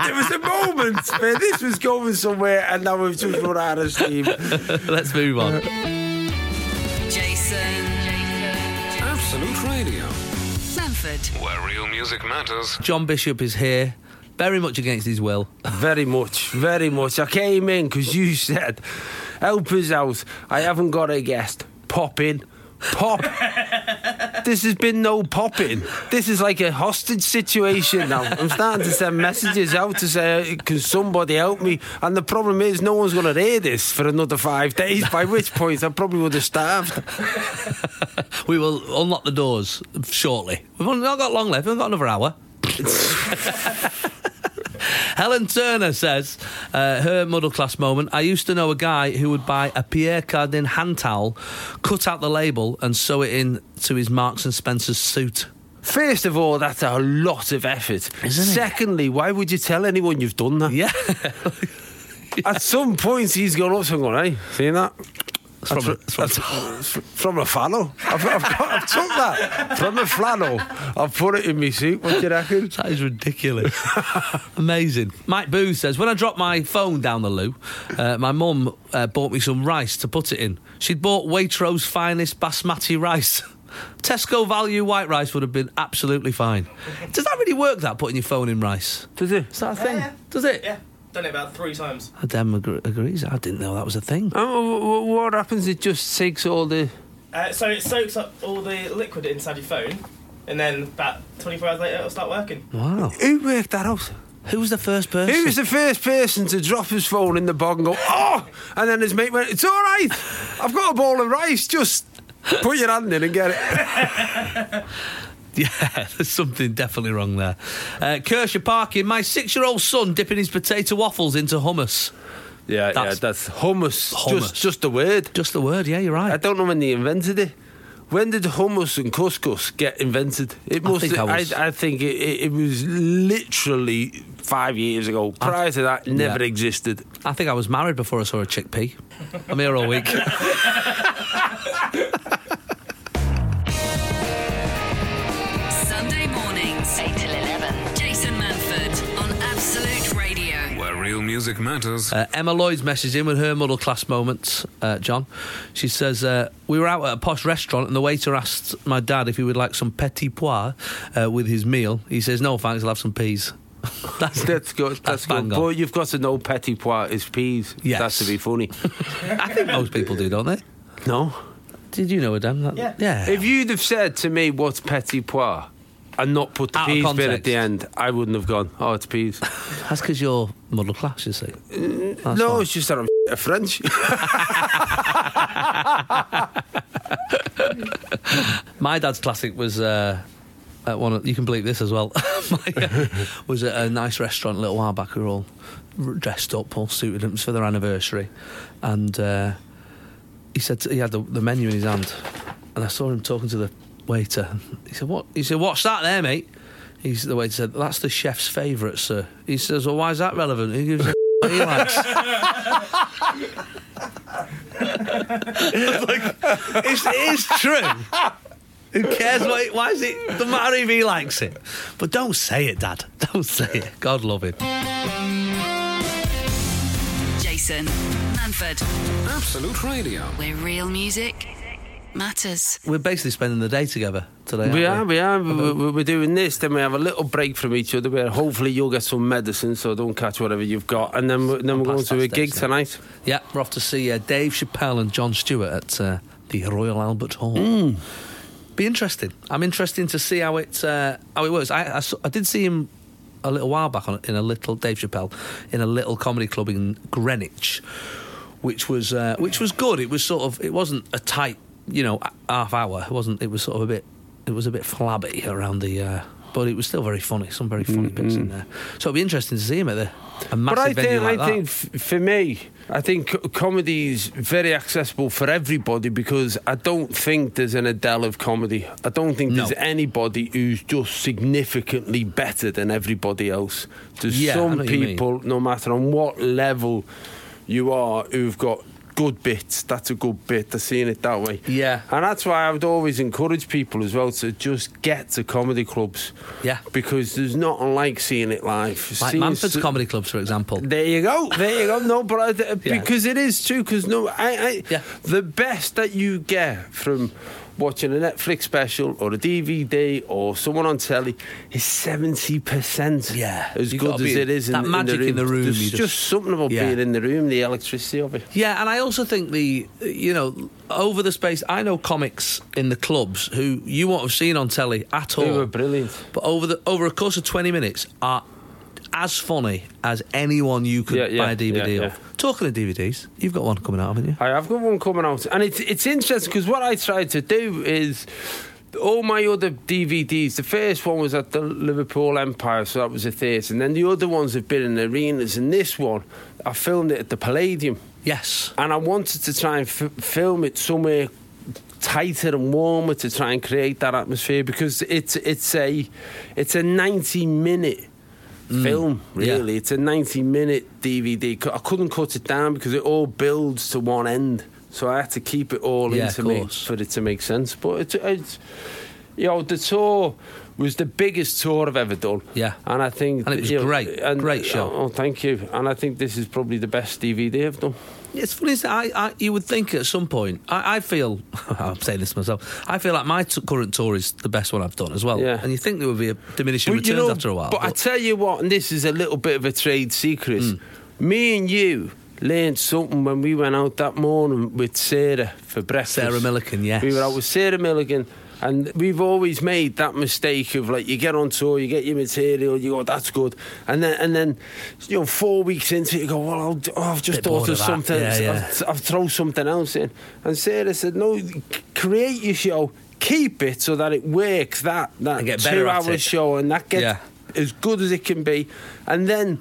we? there was a moment where this was going somewhere, and now we've just run out of steam. Let's move on. Jason. Absolute Radio, Manford. where real music matters. John Bishop is here, very much against his will. Very much, very much. I came in because you said, "Help us out." I haven't got a guest. Pop in. Pop. this has been no popping. This is like a hostage situation now. I'm starting to send messages out to say, "Can somebody help me?" And the problem is, no one's going to hear this for another five days. By which point, I probably would have starved. We will unlock the doors shortly. We've not got long left. We've got another hour. Helen Turner says, uh, her middle class moment. I used to know a guy who would buy a Pierre Cardin hand towel, cut out the label, and sew it in to his Marks and Spencer's suit. First of all, that's a lot of effort. Isn't it? Secondly, why would you tell anyone you've done that? Yeah, At some point, he's gone up going, hey, seen that? It's from, a, it's from- That's from a flannel. I've, I've, got, I've took that from a flannel. I've put it in my suit. What do you reckon? That is ridiculous. Amazing. Mike Booth says, When I dropped my phone down the loo, uh, my mum uh, bought me some rice to put it in. She'd bought Waitrose finest basmati rice. Tesco value white rice would have been absolutely fine. Does that really work, that, putting your phone in rice? Does it? Is that a thing? Does it? Yeah, done it about three times. Adam agr- agrees. I didn't know that was a thing. Oh, wh- wh- what happens? It just takes all the. Uh, so it soaks up all the liquid inside your phone, and then about 24 hours later it'll start working. Wow. Who worked that out? Who was the first person? Who was the first person to drop his phone in the bog and go, oh? And then his mate went, it's all right. I've got a bowl of rice. Just put your hand in and get it. Yeah, there's something definitely wrong there. Uh, Kershaw Parkin, my six year old son dipping his potato waffles into hummus. Yeah, That's- yeah, that's hummus. Hummus. Just, just the word. Just the word, yeah, you're right. I don't know when they invented it. When did hummus and couscous get invented? It I think I I, was- I, think it, it, it was literally five years ago. Prior to that, never Yeah. existed. I think I was married before I saw a chickpea. I'm here all week. music matters. Uh, Emma Lloyd's messaged in with her middle class moments, uh, John. She says, uh, We were out at a posh restaurant and the waiter asked my dad if he would like some petit pois uh, with his meal. He says, No, thanks, I'll have some peas. That's, That's good. That's, bang good. on. But you've got to know petit pois is peas. Yes. That's to be funny. I think most people do, don't they? no. Did you know, Adam? That, Yeah. Yeah. If you'd have said to me, "What's petit pois?" And not put the Out peas bit at the end, I wouldn't have gone. Oh, it's peas. That's because you're middle class, you see. That's no, why. it's just that I'm a French. My dad's classic was uh, at one. Of, you can believe this as well. My, uh, was at a nice restaurant a little while back. We were all dressed up, all suited. It was for their anniversary, and uh, he said to, he had the, the menu in his hand, and I saw him talking to the waiter. He said, "What?" He said, "What's that there, mate?" He's the waiter said, "That's the chef's favourite, sir." He says, "Well, why is that relevant?" He gives a what he likes. I like, it's, it is true. Who cares what? It, why is it? Doesn't matter if he likes it. But don't say it, Dad. Don't say it. God love him. Jason Manford, Absolute Radio. We're real music matters. We're basically spending the day together today. we are, aren't we are. We- we- We're doing this, then we have a little break from each other. Where hopefully you'll get some medicine, so don't catch whatever you've got. And then, we- then we're going to that a gig stage tonight. Yeah, we're off to see uh, Dave Chappelle and Jon Stewart at uh, the Royal Albert Hall. Hmm. Be interesting. I'm interested to see how it uh, how it works. I, I, I did see him a little while back on, in a little Dave Chappelle in a little comedy club in Greenwich, which was uh, which was good. It was sort of it wasn't a tight you know half hour. It wasn't. It was sort of a bit. It was a bit flabby around the. Uh, but it was still very funny. Some very funny bits in there. So it'll be interesting to see him at the a But I venue think, like I that. think f- for me, I think co- comedy's very accessible for everybody because I don't think there's an Adele of comedy. I don't think No. there's anybody who's just significantly better than everybody else. There's Yeah, some what you mean. people, no matter on what level you are, who've got good bits. That's a good bit. I've seen it that way. Yeah. And that's why I would always encourage people as well to just get to comedy clubs. Yeah. Because there's nothing like seeing it live. like Seeing Manford's comedy clubs, for example. there you go. There you go. No, but I, Yeah. because it is true. Because no, I, I Yeah. the best that you get from watching a Netflix special or a DVD or someone on telly is seventy percent. Yeah. as good as it is. that in, magic in in the the room. room, There's just, just- something about Yeah. being in the room, the electricity of it. Yeah, and I also think the you know over the space I know comics in the clubs who you won't have seen on telly at all. They were brilliant. But over the over a course of twenty minutes are as funny as anyone you could Yeah, yeah, buy a DVD yeah, of. Talking of DVDs, you've got one coming out, haven't you? I have got one coming out, and it's it's interesting because what I tried to do is all my other DVDs. The first one was at the Liverpool Empire, so that was a theatre, and then the other ones have been in arenas. And this one, I filmed it at the Palladium, Yes. and I wanted to try and f- film it somewhere tighter and warmer to try and create that atmosphere because it's it's a it's a ninety minute. Film, Mm. yeah. really. It's a 90 minute DVD. I couldn't cut it down because it all builds to one end. So I had to keep it all Yeah, in of to make, course. for it to make sense. But it's, it's, you know, the tour was the biggest tour I've ever done. Yeah. And I think. And it was you know, great. Great show. Oh, thank you. And I think this is probably the best DVD I've done. It's funny. it? I, I, you would think at some point. I, I feel. I'm saying this myself. I feel like my t- current tour is the best one I've done as well. Yeah. And you think there would be a diminishing But, returns after a while. But, I tell you what, and this is a little bit of a trade secret. Mm. Me and you learned something when we went out that morning with Sarah for breakfast. Sarah Millican, yes. We were out with Sarah Millican. And we've always made that mistake of like you get on tour, you get your material, you go that's good, and then and then you know four weeks into it, you go well I'll, oh, I've just thought of of something, Yeah, yeah. I've, I've thrown something else in, and Sarah said no, create your show, keep it so that it works that that get better two at hour it. show, and that gets Yeah. as good as it can be, and then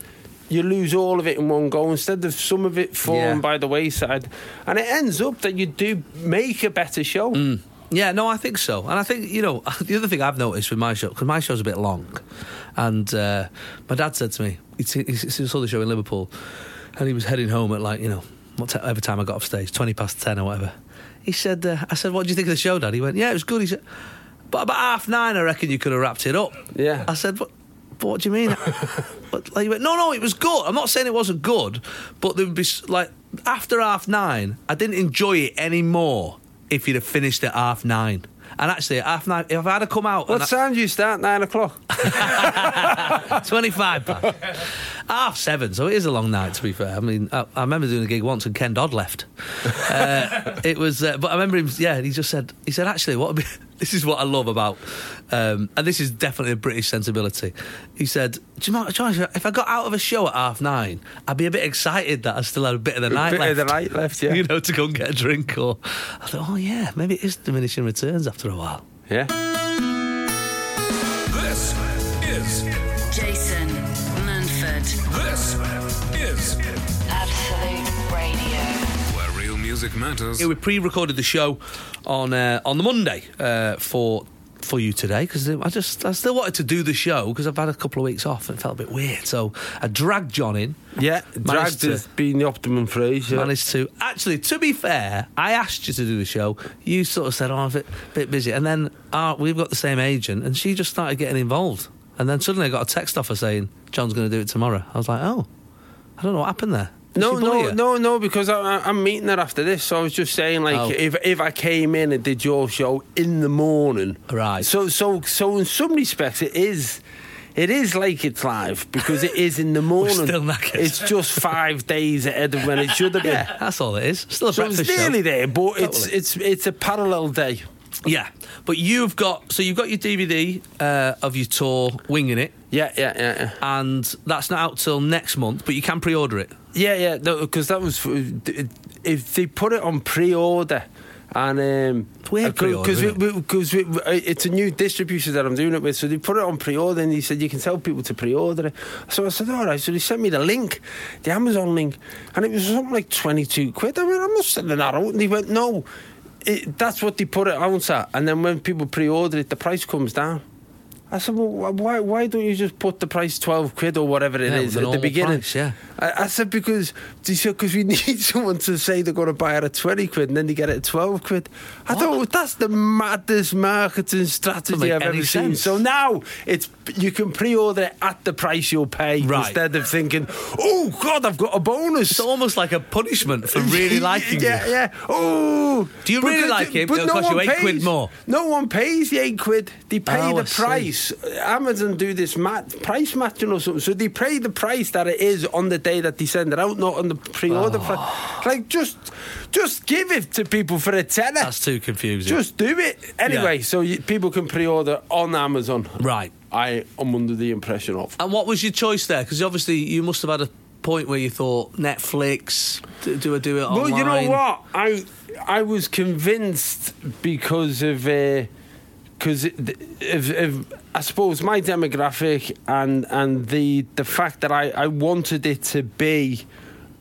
you lose all of it in one go instead of some of it falling Yeah. by the wayside, and it ends up that you do make a better show. Mm. Yeah, no, I think so. And I think, you know, the other thing I've noticed with my show, because my show's a bit long, and uh, my dad said to me, he, saw the show in Liverpool, and he was heading home at like, you know, whatever time I got off stage, 20 past 10 or whatever. He said, uh, I said, what do you think of the show, Dad? He went, yeah, it was good. He said, but about half nine, I reckon you could have wrapped it up. Yeah. I said, what? But what do you mean? but like, he went, no, no, it was good. I'm not saying it wasn't good, but there would be like after half nine, I didn't enjoy it anymore. If you'd have finished at half nine, and actually at half nine, if I had to come out, What time do you start? Nine o'clock. 25 past, half seven, so it is a long night. To be fair, I mean, I, I remember doing a gig once and Ken Dodd left. Uh, it was, uh, but I remember him. Yeah, he just said, he said, actually, what? be- This is what I love about, um, and this is definitely a British sensibility. He said, "Do you know, what, Josh, if I got out of a show at half nine, I'd be a bit excited that I still had a bit of the night bit left. of the night left, yeah. you know, to go and get a drink." Or I thought, oh yeah, maybe it is diminishing returns after a while. Yeah. This is Jason Manford, this is Absolute Radio. where real music matters. Yeah, we pre-recorded the show on uh, on the Monday uh, for for you today because I just I still wanted to do the show because I've had a couple of weeks off and it felt a bit weird. So I dragged John in. Yeah. Dragged to- has been the optimum phrase. Yeah. Managed to actually, to be fair, I asked you to do the show. You sort of said, "Oh, I'm a bit, bit busy," and then uh, we've got the same agent, and she just started getting involved. And then suddenly I got a text off her saying, "John's going to do it tomorrow." I was like, "Oh, I don't know what happened there." No, no, no, no, because I, I'm meeting her after this. So I was just saying, like, Oh. if if I came in and did your show in the morning, Right. So, so, so, in some respects, it is. It is like it's live because it is in the morning. It's just five days ahead of when it should have been. Yeah, that's all it is. Still a So breakfast it's show. nearly there, but it's it's it's a parallel day. Yeah, but you've got so you've got your DVD uh, of your tour, winging it, Yeah, yeah, yeah, yeah. and that's not out till next month. But you can pre-order it. Yeah, yeah, because that was if they put it on pre-order, And um, It's weird because isn't because it's a new distributor that I'm doing it with, so they put it on pre-order, and he said you can tell people to pre-order it. So I said, all right. So they sent me the link, the Amazon link, and it was something like twenty-two quid. I went, I'm not sending that out. And he went, no, it, that's what they put it out at. And then when people pre-order it, the price comes down. I said, well, why, why don't you just put the price 12 quid or whatever it Yeah, is at the beginning? price, yeah. I, I said, because because we need someone to say they're going to buy it at 20 quid and then they get it at 12 quid. I What? thought, that's the maddest marketing strategy I've ever seen. So now it's you can pre-order it at the price you'll pay Right. instead of thinking, oh, God, I've got a bonus. It's almost like a punishment for really liking it yeah. Yeah, Oh, Do you really like it? but It'll cost you one eight quid pays. more. No one pays the eight quid. They pay Oh, the see. Amazon do this mat- price matching or something. So they pay the price that it is on the day that they send it out, not on the pre-order. Oh. Like just, just give it to people for a tenner. That's too confusing. just do it anyway. Yeah. So you, people can pre-order on Amazon. right. I am under the impression of. And what was your choice there? Because obviously you must have had a point where you thought Netflix. Do, I do it Well, you know what? I I was convinced because of uh, because of, of I suppose my demographic and and the the fact that I I wanted it to be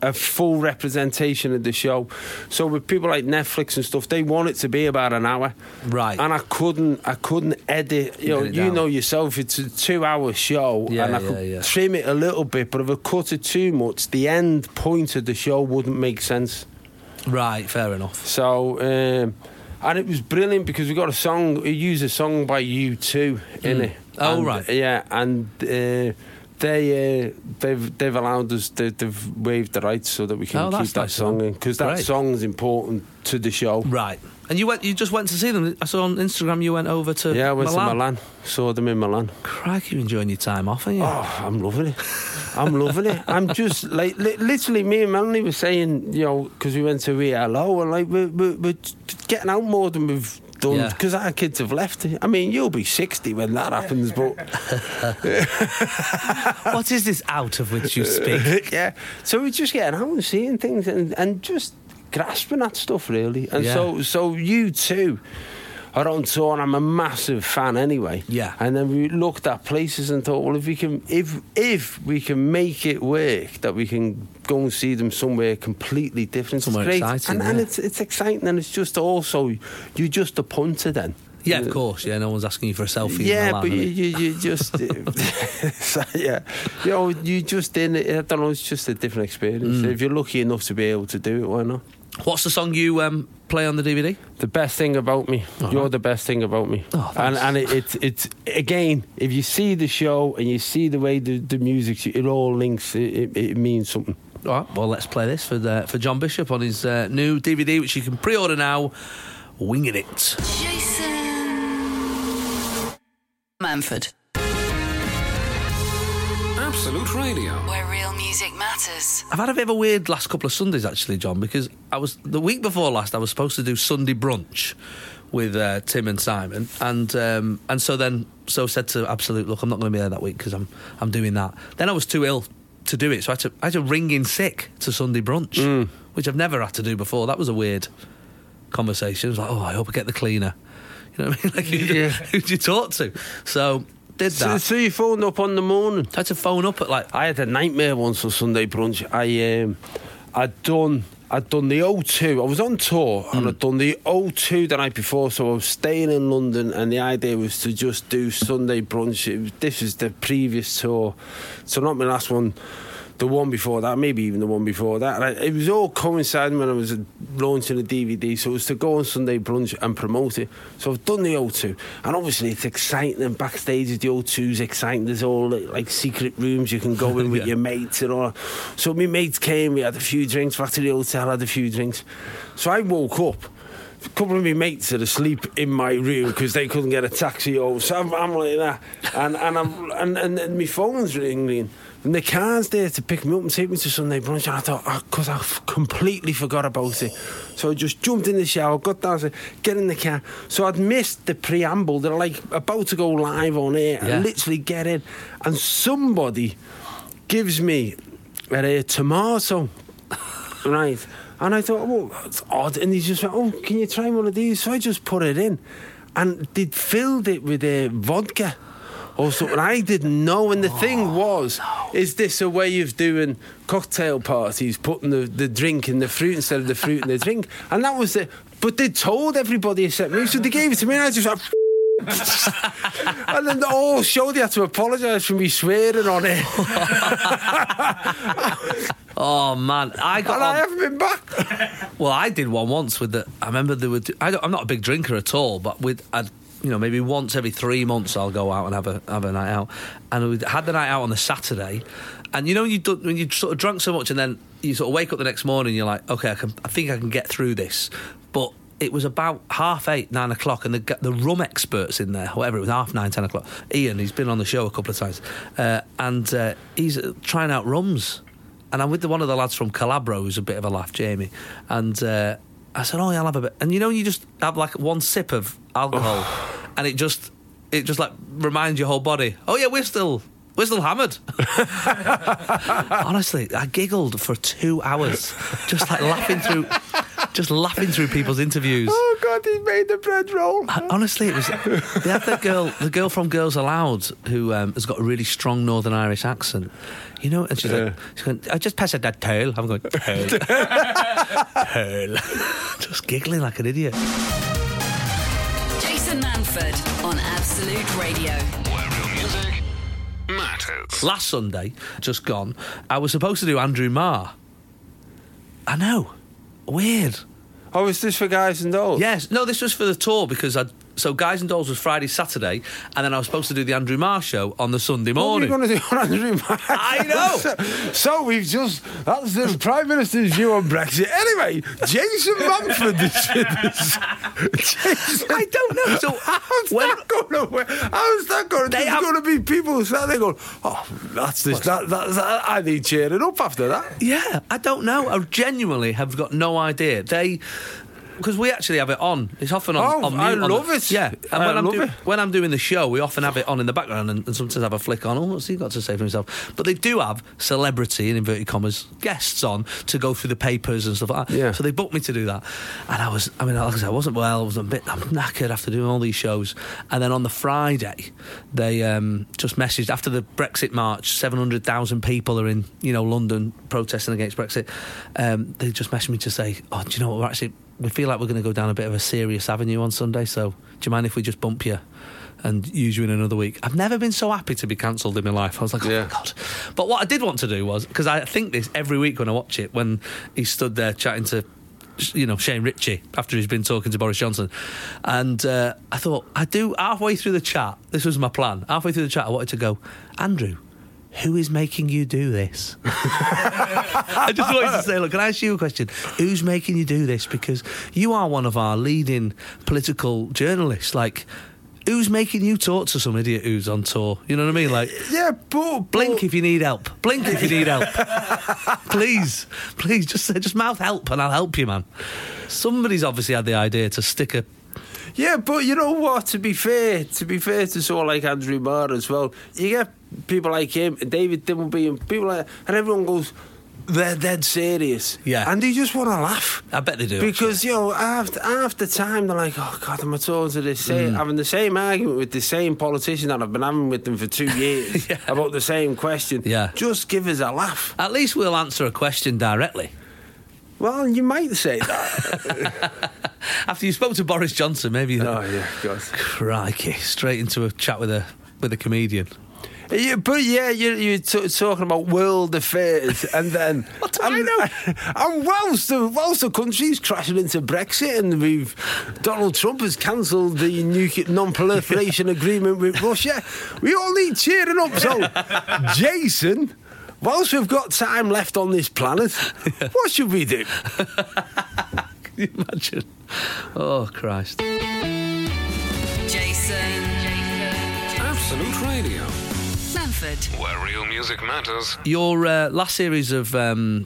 a full representation of the show. So with people like Netflix and stuff, they want it to be about an hour, Right. And I couldn't, I couldn't edit. You know, you know yourself, it's a two-hour show, Yeah, and I yeah, could yeah. trim it a little bit. But if I cut it too much, the end point of the show wouldn't make sense. Right. Fair enough. So, um, and it was brilliant because we got a song. We used a song by U2 in Mm. it. Oh, And, right. Yeah, and uh, they uh, they've they've allowed us. They, they've waived the rights so that we can Oh, keep that nice song in because that song's important to the show. Right. And you went. You just went to see them. I saw on Instagram you went over to. Yeah, I went Milan. to Milan. Saw them in Milan. Crikey, you're enjoying your time off, aren't you? Oh, I'm loving it. I'm loving it. I'm just like li- literally me and Melanie were saying, you know, because we went to ELO and like we're, we're, we're getting out more than we've done Yeah. because our kids have left. I mean, you'll be 60 when that happens, but What is this out of which you speak? yeah. So we're just getting out and seeing things and, and just grasping at stuff really. And Yeah. so so U2 are on tour and I'm a massive fan anyway. Yeah. And then we looked at places and thought, well if we can if if we can make it work that we can go and see them somewhere completely different. Somewhere it's great. exciting, and, and it's it's exciting and it's just also you're just a punter then. Yeah, of course. Yeah, no one's asking you for a selfie. in Yeah, but you, you, you just, so, yeah, you know, you just in it. I don't know. It's just a different experience. Mm. If you're lucky enough to be able to do it, why not? What's the song you um, play on the DVD? The best thing about me, Uh-huh. you're the best thing about me. Oh, and and it, it's it's again, if you see the show and you see the way the the music, it all links. It, it, it means something. All right, well, let's play this for the, for John Bishop on his uh, new DVD, which you can pre-order now. Winging it. Jason Manford, Absolute Radio. where real music matters. I've had a bit of a weird last couple of Sundays actually, John, because I was the week before last I was supposed to do Sunday brunch with uh, Tim and Simon, and um, and so then so said to Absolute, look, I'm not going to be there that week because I'm I'm doing that. Then I was too ill to do it, so I had to I had to ring in sick to Sunday brunch, which I've never had to do before. That was a weird conversation. It was like, oh, I hope I get the cleaner. You know what I mean? Like, who'd, Yeah. who'd you talk to? So did that. so you phoned up on the morning. I had to phone up at like I had a nightmare once on Sunday brunch. I um, I'd done I'd done the O2. I was on tour and I'd done the O2 the night before, so I was staying in London, and the idea was to just do Sunday brunch. It was, this is the previous tour, so not my last one. The one before that, maybe even the one before that. I, it was all coinciding when I was launching a DVD, so it was to go on Sunday brunch and promote it. So I've done the O2, and obviously it's exciting. And backstage at the O2 is exciting. There's all like, like secret rooms you can go in with Yeah. your mates and all. So my mates came, we had a few drinks. Back to the hotel, had a few drinks. So I woke up. A couple of my mates are asleep in my room because they couldn't get a taxi home. So I'm, I'm like that, and and I'm and, and, and my phone's ringing, and the car's there to pick me up and take me to Sunday brunch. And I thought, because I f- completely forgot about it, so I just jumped in the shower, got down, said, get in the car. So I'd missed the preamble. They're like about to go live on air, Yeah. and literally get in, and somebody gives me a tomato right? And I thought, oh, that's odd. And he just went, oh, can you try one of these? So I just put it in. And they'd filled it with uh, vodka or something. I didn't know. And the thing oh, was, is this a way of doing cocktail parties, putting the, the drink in the fruit instead of the fruit in the drink? And that was it. But they told everybody except me. So they gave it to me and I just went, and then the whole show they had to apologise for me swearing on it. Oh man, I got and I haven't been back. Well, I did one once with the. I remember there were. I I'm not a big drinker at all, but with I'd, you know maybe once every three months I'll go out and have a have a night out, and we had the night out on the Saturday, and you know you when you sort of drunk so much and then you sort of wake up the next morning, you're like, okay, I can, I think I can get through this, but. It was about half eight, nine o'clock, and the the rum experts in there, whatever it was, half nine, ten o'clock. Ian, he's been on the show a couple of times, uh, and uh, he's uh, trying out rums, and I'm with the, one of the lads from Calabro, who's a bit of a laugh, Jamie. And uh, I said, "Oh, yeah, I'll have a bit." And you know, you just have like one sip of alcohol, and it just, it just like reminds your whole body. Oh yeah, we're still. We're still hammered. Honestly, I giggled for two hours, just like laughing through, just laughing through people's interviews. Oh God, he made the bread roll. I- Honestly, it was. They had the girl, the girl from Girls Aloud, who um, has got a really strong Northern Irish accent. You know, and she's like, she's going, I just passed that tail. I'm going, tail. tail. just giggling like an idiot. Jason Manford on Absolute Radio. Where real music matters. Last Sunday, just gone, I was supposed to do Andrew Marr. I know. Weird. Oh, is this for guys and dolls? Yes. No, this was for the tour because I. So, Guys and Dolls was Friday, Saturday, and then I was supposed to do the Andrew Marr show on the Sunday morning. What are you going to do on Andrew Marr? I know. so, so we've just that's the Prime Minister's view on Brexit. Anyway, Jason Manford is Jason, I don't know. So, how's when- that going to work? How's that going? There's have- going to be people sat there going, "Oh, that's this. That, that, that, I need cheering up after that." Yeah, I don't know. I genuinely have got no idea. They. Because we actually have it on. It's often on. Oh, on mute I on the- love it. Yeah, and I when love it. when I'm doing the show, we often have it on in the background, and, and sometimes have a flick on. Oh, what's he got to say for himself? But they do have celebrity in inverted commas guests on to go through the papers and stuff like that. Yeah. So they booked me to do that, and I was. I mean, like I said, I wasn't well. I was a bit. I'm knackered after doing all these shows, and then on the Friday, they um, just messaged after the Brexit march. Seven hundred thousand people are in, you know, London protesting against Brexit. Um, they just messaged me to say, "Oh, do you know what? We're actually we feel like we're going to go down a bit of a serious avenue on Sunday. So do you mind if we just bump you?" And use you in another week. I've never been so happy to be cancelled in my life. I was like, oh Yeah. my god! But what I did want to do was because I think this every week when I watch it, when he stood there chatting to you know Shane Richie after he's been talking to Boris Johnson, and uh, I thought I do halfway through the chat. This was my plan. Halfway through the chat, I wanted to go, Andrew. Who is making you do this? I just wanted to say, look, can I ask you a question? Who's making you do this? Because you are one of our leading political journalists. Like, who's making you talk to some idiot who's on tour? You know what I mean? Like, Yeah, but Blink if you need help. Blink if you need help. please, please, just say, just mouth help and I'll help you, man. Somebody's obviously had the idea to stick a. Yeah, but you know what? To be fair, to be fair to someone like Andrew Marr as well, you get people like him, David Dimbleby, and people like, and everyone goes, they're dead serious. Yeah. and they just want to laugh. I bet they do. Because you know, after after time, they're like, "Oh God, I'm talking to this same, Mm. having the same argument with the same politician that I've been having with them for two years Yeah. about the same question?" Yeah. just give us a laugh. At least we'll answer a question directly. Well, you might say that. After you spoke to Boris Johnson, maybe. you oh yeah, God. Crikey, straight into a chat with a with a comedian. Yeah, but yeah, you're, you're t- talking about world affairs, and then What do I and, know? And whilst the whilst the country's crashing into Brexit, and we've Donald Trump has cancelled the nuclear non-proliferation agreement with Russia, we all need cheering up. So, Jason, whilst we've got time left on this planet, what should we do? Can you imagine? Oh Christ! Jason. Absolute Radio. Manford. Where real music matters. Your uh, last series of um,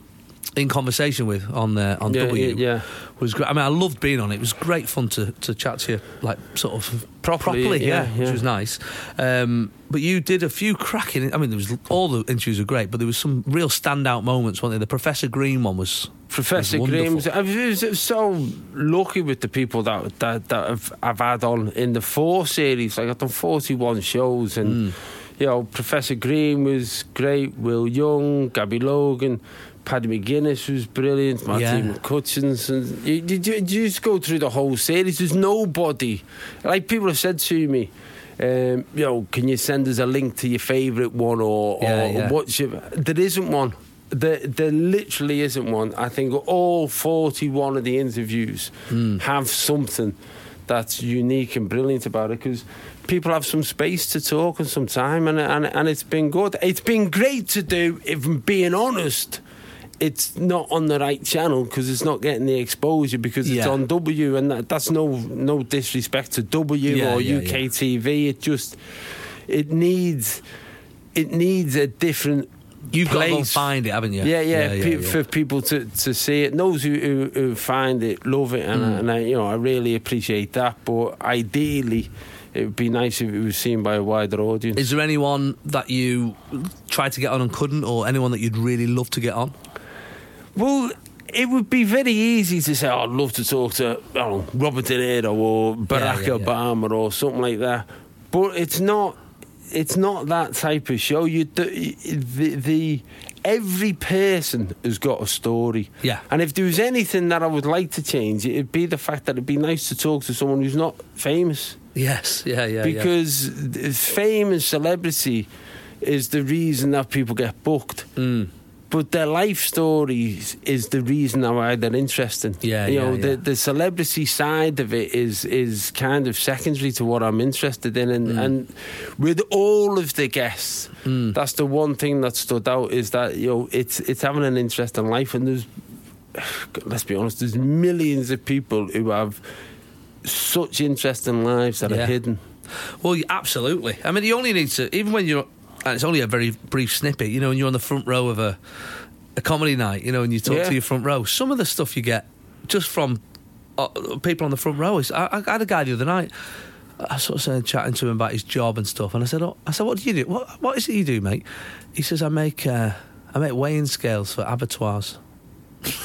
in conversation with on uh, on Yeah, W yeah, yeah. was great. I mean, I loved being on it. It was great fun to, to chat to you, like sort of Properly, yeah, yeah, which yeah. was nice. Um, but you did a few cracking. I mean, there was all the interviews were great, but there was some real standout moments. Weren't there? The Professor Green one was Professor was Graham. I was, I was so lucky with the people that that, that I've, I've had on in the four series. Like I've done forty-one shows, and you know, Professor Green was great. Will Young, Gabby Logan, Paddy McGuinness was brilliant. Matthew Yeah. McCutcheons, and you, you, you just go through the whole series. There's nobody like people have said to me. Um, you know, can you send us a link to your favourite one or, Yeah, or yeah. what's your? There isn't one. There, there literally isn't one. I think all 41 of the interviews Hmm. have something that's unique and brilliant about it because people have some space to talk and some time, and, and, and it's been good. It's been great to do, if I'm being honest. It's not on the right channel because it's not getting the exposure because it's Yeah. on W, and that, that's no no disrespect to W Yeah, or yeah, UK. TV. It just it needs it needs a different You've got to go find it, haven't you? Yeah, yeah, yeah, pe- yeah. for people to, to see it. Those who, who, who find it love it, and, I, Mm. and I, you know, I really appreciate that. But ideally, it would be nice if it was seen by a wider audience. Is there anyone that you tried to get on and couldn't, or anyone that you'd really love to get on? Well, it would be very easy to say, oh, I'd love to talk to I know, Robert De Niro or Barack yeah. Obama or something like that. But it's not. It's not that type of show. You do, the, the every person has got a story. Yeah. And if there was anything that I would like to change, it'd be the fact that it'd be nice to talk to someone who's not famous Yes, yeah, yeah. yeah. because th- fame and celebrity is the reason that people get booked. Mm. But their life stories is the reason why they're interesting. Yeah, you yeah, know, yeah. the the celebrity side of it is is kind of secondary to what I'm interested in, and Mm. and with all of the guests, that's the one thing that stood out is that you know it's it's having an interesting life, and there's let's be honest, there's millions of people who have such interesting lives that Yeah. are hidden. Well, absolutely. I mean, you only need to, even when you're, and it's only a very brief snippet, you know, when you're on the front row of a, a comedy night, you know, and you talk Yeah. to your front row, some of the stuff you get just from uh, people on the front row is. I, I had a guy the other night. I sort of started chatting to him about his job and stuff, and I said, oh, "I said, what do you do? What, what is it you do, mate?" He says, "I make, uh, I make weighing scales for abattoirs."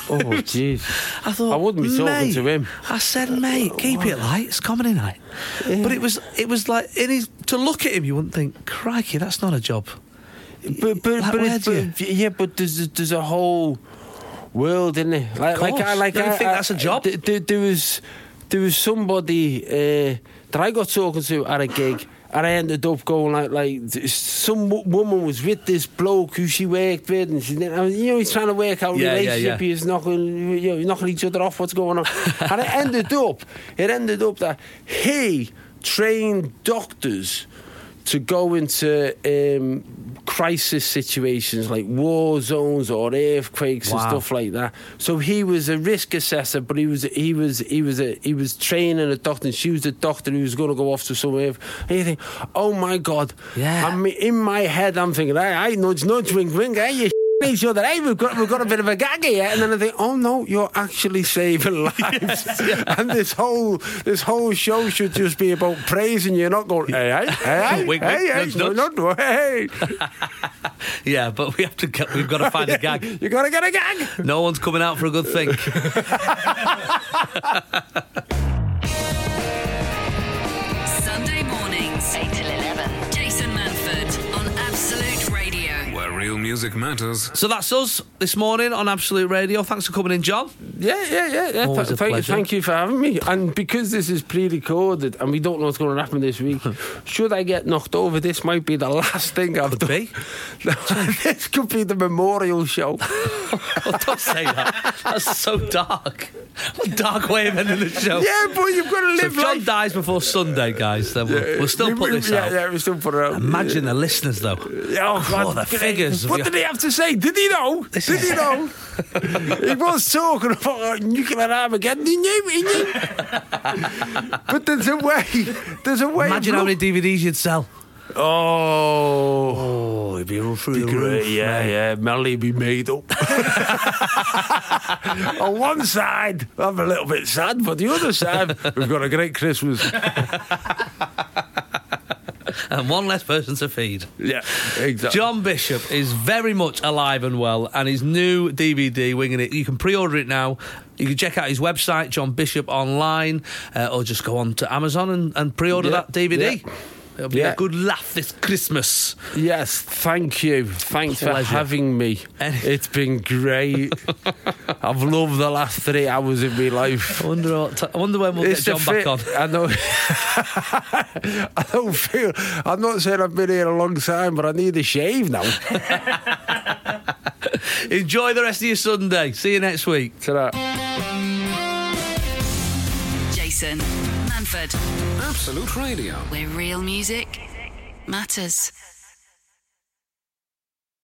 Oh, jeez. I thought I wouldn't be talking to him. I said, mate, keep it light. It's comedy night. But it was, it was like in his, to look at him, you wouldn't think, crikey, that's not a job. But but Like, but, it, but yeah, but there's there's a whole world in it. Like like I like I, think I- that's a job? There, there, there was there was somebody uh, that I got talking to at a gig. And I ended up going like, like some w- woman was with this bloke who she worked with, and she didn't, you know, he's trying to work out Yeah, yeah, relationship. yeah. He's knocking, you know, knocking each other off. What's going on? and it ended up, it ended up that he trained doctors to go into um, crisis situations like war zones or earthquakes and stuff like that. So he was a risk assessor, but he was he was he was a he was training a doctor. And she was the doctor who was going to go off to somewhere. And you think, oh my god! Yeah. I'm in my head. I'm thinking, I, I nudge nudge wink wink. Hey, you make sure that hey, we've got we've got a bit of a gag here. And then I think, oh no, you're actually saving lives. And this whole this whole show should just be about praising you, not going, hey, hey, hey, hey, Wink, hey, wink, hey, nudge, no, nudge. no, no, hey. Yeah, but we have to get, we've got to find a gag. You gotta get a gag. No one's coming out for a good thing. Sunday mornings, music matters. So that's us this morning on Absolute Radio. Thanks for coming in, John. Yeah, yeah, yeah. yeah. Always Th- a thank, pleasure. thank you for having me. And because this is pre-recorded and we don't know what's going to happen this week, should I get knocked over, this might be the last thing I've Could done. be. this could be the memorial show. Oh, don't say that. That's so dark. What a dark way of ending the show. yeah, but you've got to So live if John life. dies before Sunday, guys, then we'll, we'll still We- put we- this yeah, out. Yeah, we still put it out. Imagine the listeners, though. Yeah, Oh, God. Oh, the figures. of What your- did he have to say? Did he know? Did he know? he was talking about nuclear Armageddon. He knew. He knew. but there's a way. There's a way. Imagine how many DVDs you'd sell. Oh. Oh, it'd be through Be the roof, yeah, mate. yeah. Melly would be made up. On one side, I'm a little bit sad, but the other side, we've got a great Christmas. And one less person to feed. Yeah, exactly. John Bishop is very much alive and well, and his new DVD, Winging It, you can pre order it now. You can check out his website, John Bishop Online, uh, or just go on to Amazon and, and pre order Yeah, that DVD. yeah. It'll be Yeah. a good laugh this Christmas. Yes, thank you. Thanks for having me. Any- It's been great. I've loved the last three hours of my life. I wonder, what t- I wonder when we'll It's get the John back on. I know. I don't feel. I'm not saying I've been here a long time, but I need a shave now. Enjoy the rest of your Sunday. See you next week. Ta-ra. Jason Absolute Radio. where real music matters.